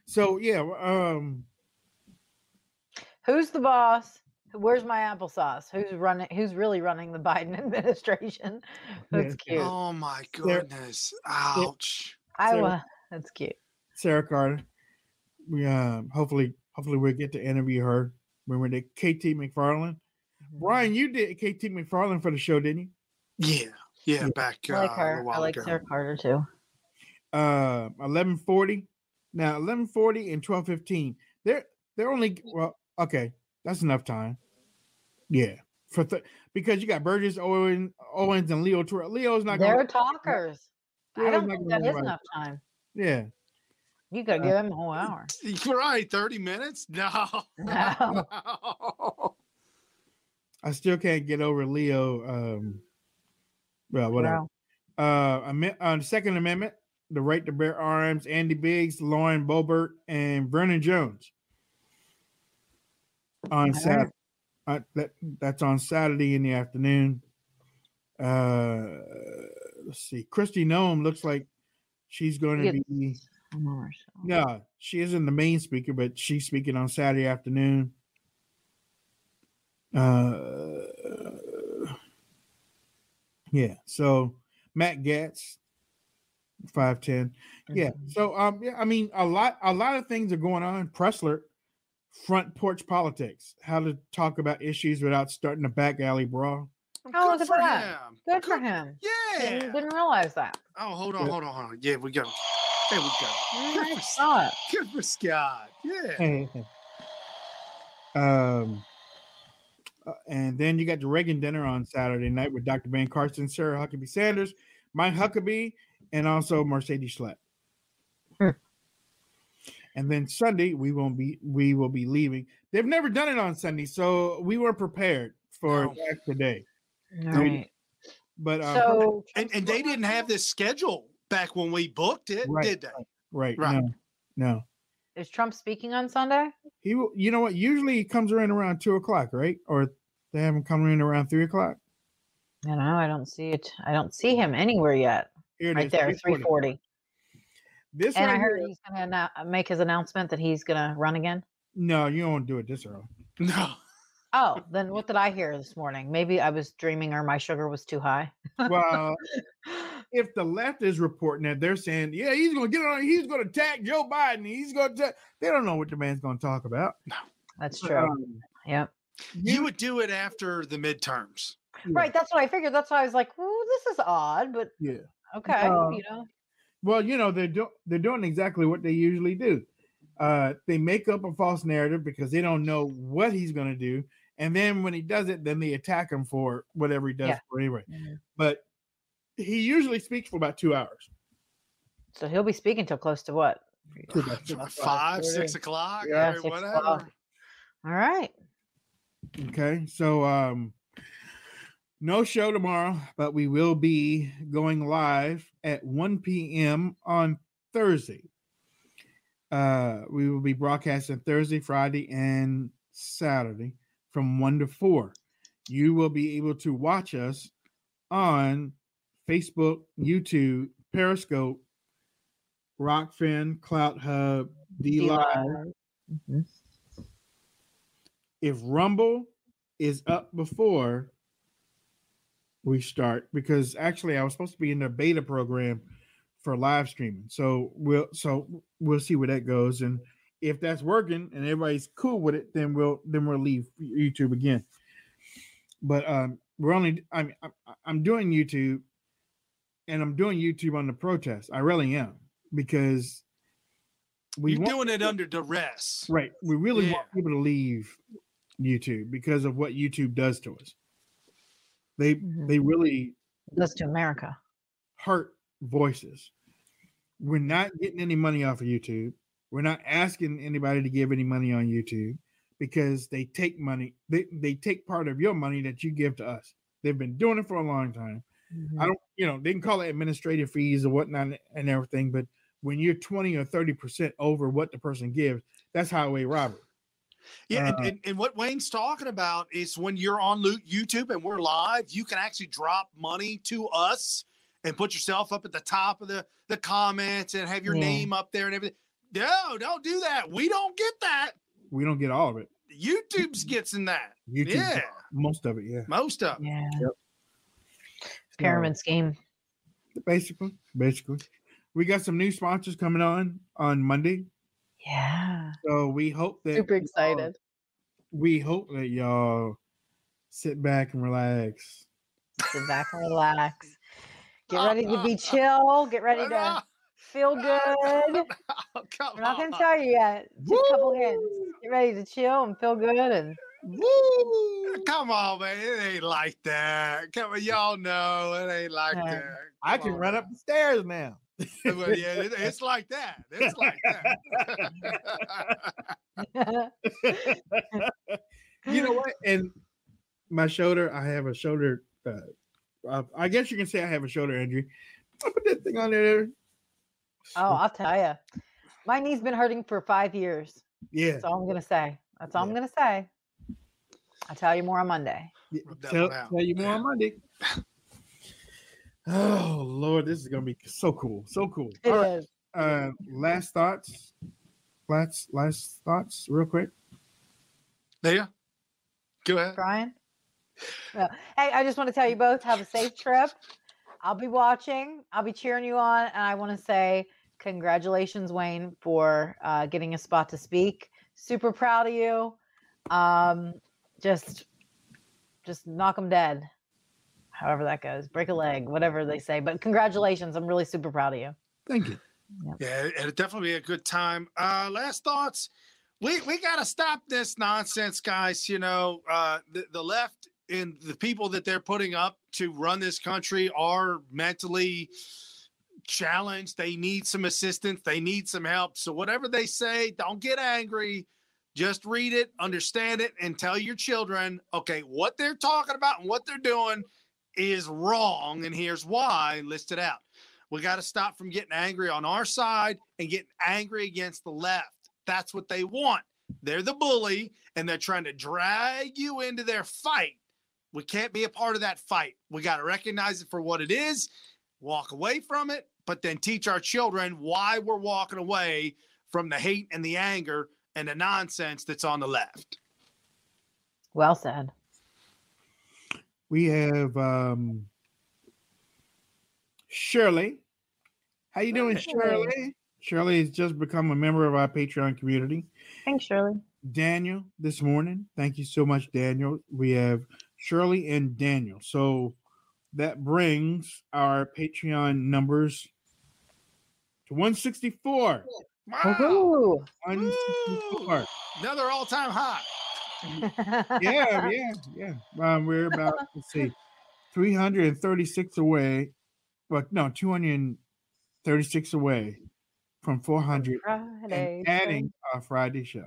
so yeah um Who's the boss? Where's my applesauce? Who's running? Who's really running the [laughs] Biden administration? That's cute. Oh my There- goodness! Ouch! Iowa. That's cute. Sarah Carter. We um hopefully hopefully we'll get to interview her Remember we did KT McFarland. Brian, you did KT McFarland for the show, didn't you? Yeah, yeah. Yeah. Back I uh, like a her. I like ago. Sarah Carter too. Uh eleven forty. Now eleven forty and twelve fifteen. They're they're only well, okay, that's enough time. Yeah. For th- because you got Burgess Owen Owens and Leo Terrell. Leo's not They're gonna talkers. I don't not think that is run. enough time. Yeah. You gotta Uh, give him a whole hour. [laughs] You're right. Thirty minutes? [laughs] No. [laughs] No. I still can't get over Leo. Um well, whatever. Wow. uh, on the Second Amendment, the right to bear arms, Andy Biggs, Lauren Boebert, and Vernon Jones. On Saturday, uh, that that's on Saturday in the afternoon. Uh, let's see, Kristi Noem looks like she's going to be. No, she isn't the main speaker, but she's speaking on Saturday afternoon. Uh, yeah. So Matt Gaetz, five ten. Yeah. Mhm. So um, yeah, I mean, a lot, a lot of things are going on. Presler, front porch politics, how to talk about issues without starting a back alley brawl. Oh, Good look at for that. him. Good for him. Yeah. Didn't, didn't realize that. Oh, hold on, Yeah. hold on, hold on. Yeah, we go. There we go. Good for it. Good for Scott. Yeah. um, uh, and then you got the Reagan dinner on Saturday night with Dr. Ben Carson, Sarah Huckabee Sanders, Mike Huckabee, and also Mercedes Schlapp. Hmm. And then Sunday we won't be we will be leaving. They've never done it on Sunday, so we were prepared for No. that today. All right. But uh, So And and they didn't have this schedule back when we booked it, Right, did they? right, Right. no, no. is Trump speaking on Sunday? He will. You know what? Usually he comes around around two o'clock, right? Or they have him coming in around three o'clock. I know. I don't see it. I don't see him anywhere yet. Here it Right is, there, 3:40. 340. This And I heard here- he's going to make his announcement that he's going to run again. No, you don't do it this early. [laughs] No. Oh, then what did I hear this morning? Maybe I was dreaming or my sugar was too high. Well, [laughs] if the left is reporting that they're saying, yeah, he's going to get on, he's going to attack Joe Biden. He's going to, they don't know what the man's going to talk about. That's true. Um, Yep. You would do it after the midterms. yeah, Right. That's what I figured. That's why I was like, "Ooh, this is odd," but Yeah. okay, Um, you know. Well, you know they're do- they're doing exactly what they usually do. Uh, they make up a false narrative because they don't know what he's going to do, and then when he does it, then they attack him for whatever he does Yeah. for anyway. Mhm. But he usually speaks for about two hours. So he'll be speaking till close to what? To about [sighs] two hours. Five, six o'clock, Yeah, I six whatever. o'clock. All right. Okay, so um, no show tomorrow, but we will be going live at 1 p.m. on Thursday. Uh, we will be broadcasting Thursday, Friday, and Saturday from 1 to 4. You will be able to watch us on Facebook, YouTube, Periscope, Rokfin, Clout Hub, DLive. Mhm. If Rumble is up before we start, because actually I was supposed to be in the beta program for live streaming. So we'll so we'll see where that goes. And if that's working and everybody's cool with it, then we'll then we'll leave YouTube again. But um we're only I'm I'm, I'm doing YouTube and I'm doing YouTube on the protest. I really am because we You're doing it under duress. Right. We really want people to leave YouTube because of what YouTube does to us. They Mhm. they really Goes to America. hurt voices. We're not getting any money off of YouTube. We're not asking anybody to give any money on YouTube because they take money. They they take part of your money that you give to us. They've been doing it for a long time. Mhm. I don't, you know, they can call it administrative fees or whatnot and everything, but when you're 20 or 30 percent over what the person gives, that's highway robbery. Yeah, Uh, and, and, and what Wayne's talking about is when you're on Lu- YouTube and we're live, you can actually drop money to us and put yourself up at the top of the, the comments and have your Yeah. name up there and everything. No, don't do that. We don't get that. We don't get all of it. YouTube's gets in that. YouTube, Yeah, most of it, yeah. most of it. Yeah. Yep. Pyramid scheme. Basically, basically, we got some new sponsors coming on on Monday, Yeah. so we hope that Super excited. we hope that y'all sit back and relax. Sit back and relax. Get ready to be [laughs] chill. Get ready to feel good. [laughs] Oh, come We're not gonna tell you yet. Just a couple hints. Get ready to chill and feel good. And Woo! Come on, man. It ain't like that. Come on, y'all know it ain't like Yeah. that. I can on, run man. up the stairs now. Well, yeah, it- it's like that. It's like that. you know what? And my shoulder, I have a shoulder. Uh, I guess you can say I have a shoulder injury. I put that thing on there. oh, I'll tell you. My knee's been hurting for five years. yeah. That's all I'm going to say. That's all I'm going to say. I'll tell you more on Monday. Yeah, Tell, tell you more on Monday. Oh Lord, this is gonna be so cool, so cool. It All right, is. uh, last thoughts, last last thoughts, real quick. There. You go Go ahead. Brian? Yeah. Hey, I just want to tell you both have a safe trip. I'll be watching. I'll be cheering you on. And I want to say congratulations, Wayne, for uh, getting a spot to speak. Super proud of you. Um, just, just knock them dead. However that goes. Break a leg, whatever they say. But congratulations. I'm really super proud of you. Thank you. Yeah, it'll definitely be a good time. Uh, last thoughts. We we gotta stop this nonsense, guys. You know, uh, the, the left and the people that they're putting up to run this country are mentally challenged. They need some assistance. They need some help. So whatever they say, don't get angry. Just read it, understand it, and tell your children, okay, what they're talking about and what they're doing is wrong, and here's why. List it out. We got to stop from getting angry on our side and getting angry against the left. That's what they want. They're the bully and they're trying to drag you into their fight. We can't be a part of that fight. We got to recognize it for what it is, walk away from it, but then teach our children why we're walking away from the hate and the anger and the nonsense that's on the left. Well said. We have um Shirley. How you doing, Shirley? Shirley has just become a member of our Patreon community. Thanks, Shirley. Daniel this morning. Thank you so much, Daniel. We have Shirley and Daniel. So that brings our Patreon numbers to 164. Wow. Woohoo. 164. Another all-time high. [laughs] yeah, yeah, yeah. Um, we're about [laughs] let's see, 336 away. Well, no, 236 away from 400 Friday. and adding our Friday show.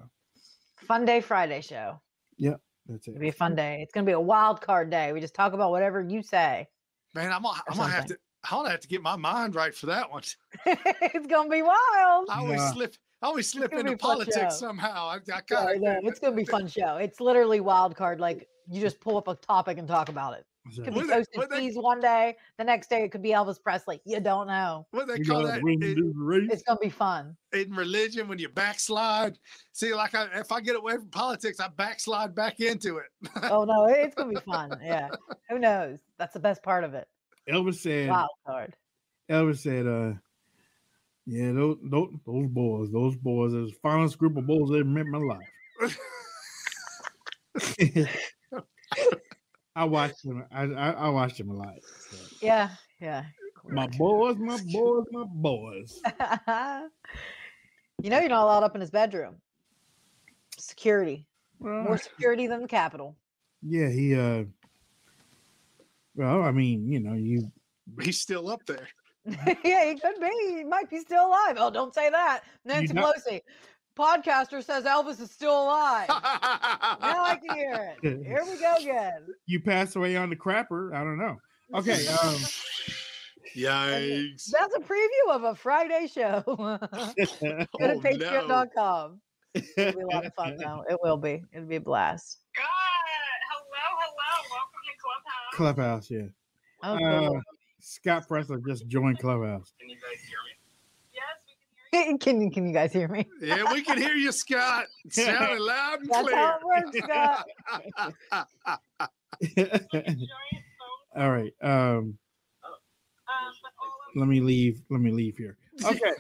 Fun day Friday show. Yep, that's it. It'll be a fun day. It's gonna be a wild card day. We just talk about whatever you say. Man, I'm gonna, I'm gonna have to. I'm gonna have to get my mind right for that one. [laughs] it's gonna be wild. I always Yeah. slip. I always slip into politics somehow. I, I Yeah, kind I know. It's gonna be fun show. It's literally wild card. Like you just pull up a topic and talk about it. It could be Would they- toasted would they- one day. The next day it could be Elvis Presley. You don't know. What they we call that win in, this race. It's gonna be fun. in religion when you backslide. See, like I, if I get away from politics, I backslide back into it. Oh no, it's gonna be [laughs] fun. Yeah. Who knows? That's the best part of it. Elvis said. Wild card. Elvis said, uh, yeah, those, those those boys, those boys, is the finest group of boys I ever met in my life. [laughs] I watched them. I, I I watched them a lot. so. Yeah. Yeah. My boys, my boys, my boys. [laughs] you know you're not allowed up in his bedroom. Security. Well, More security than the Capitol. yeah, he. uh Well, I mean, you know, you. He's still up there. [laughs] yeah, he could be. He might be still alive. Oh, don't say that. Nancy know- Pelosi, podcaster says Elvis is still alive. now I can hear it. Here we go again. You pass away on the crapper. I don't know. Okay. Um. Yikes! That's a preview of a Friday show. [laughs] Go to Oh, no. patreon.com. It'll be a lot of fun though. It will be. It'll be a blast. God, hello, hello, welcome to Clubhouse. Clubhouse. Yeah. Oh, Uh, cool. Scott Presler just joined Clubhouse. Can you guys hear me? Yes, we can hear you. can you can you guys hear me? Yeah, we can hear you, Scott. [laughs] Sounding loud and That's clear. how it works, Scott. [laughs] [laughs] All right. Um. Um, but all of Let me leave. Let me leave here. Okay.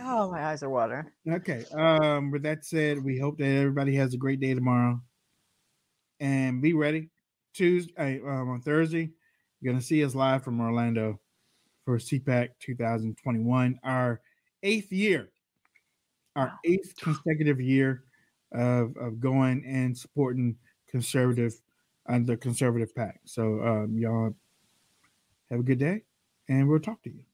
Oh, my eyes are watering. Okay. Um, with that said, we hope that everybody has a great day tomorrow. And be ready. Tuesday um, on Thursday, you're gonna see us live from Orlando for CPAC 2021, our eighth year, our eighth consecutive year of, of going and supporting conservative and the conservative pack. So um, y'all have a good day and we'll talk to you.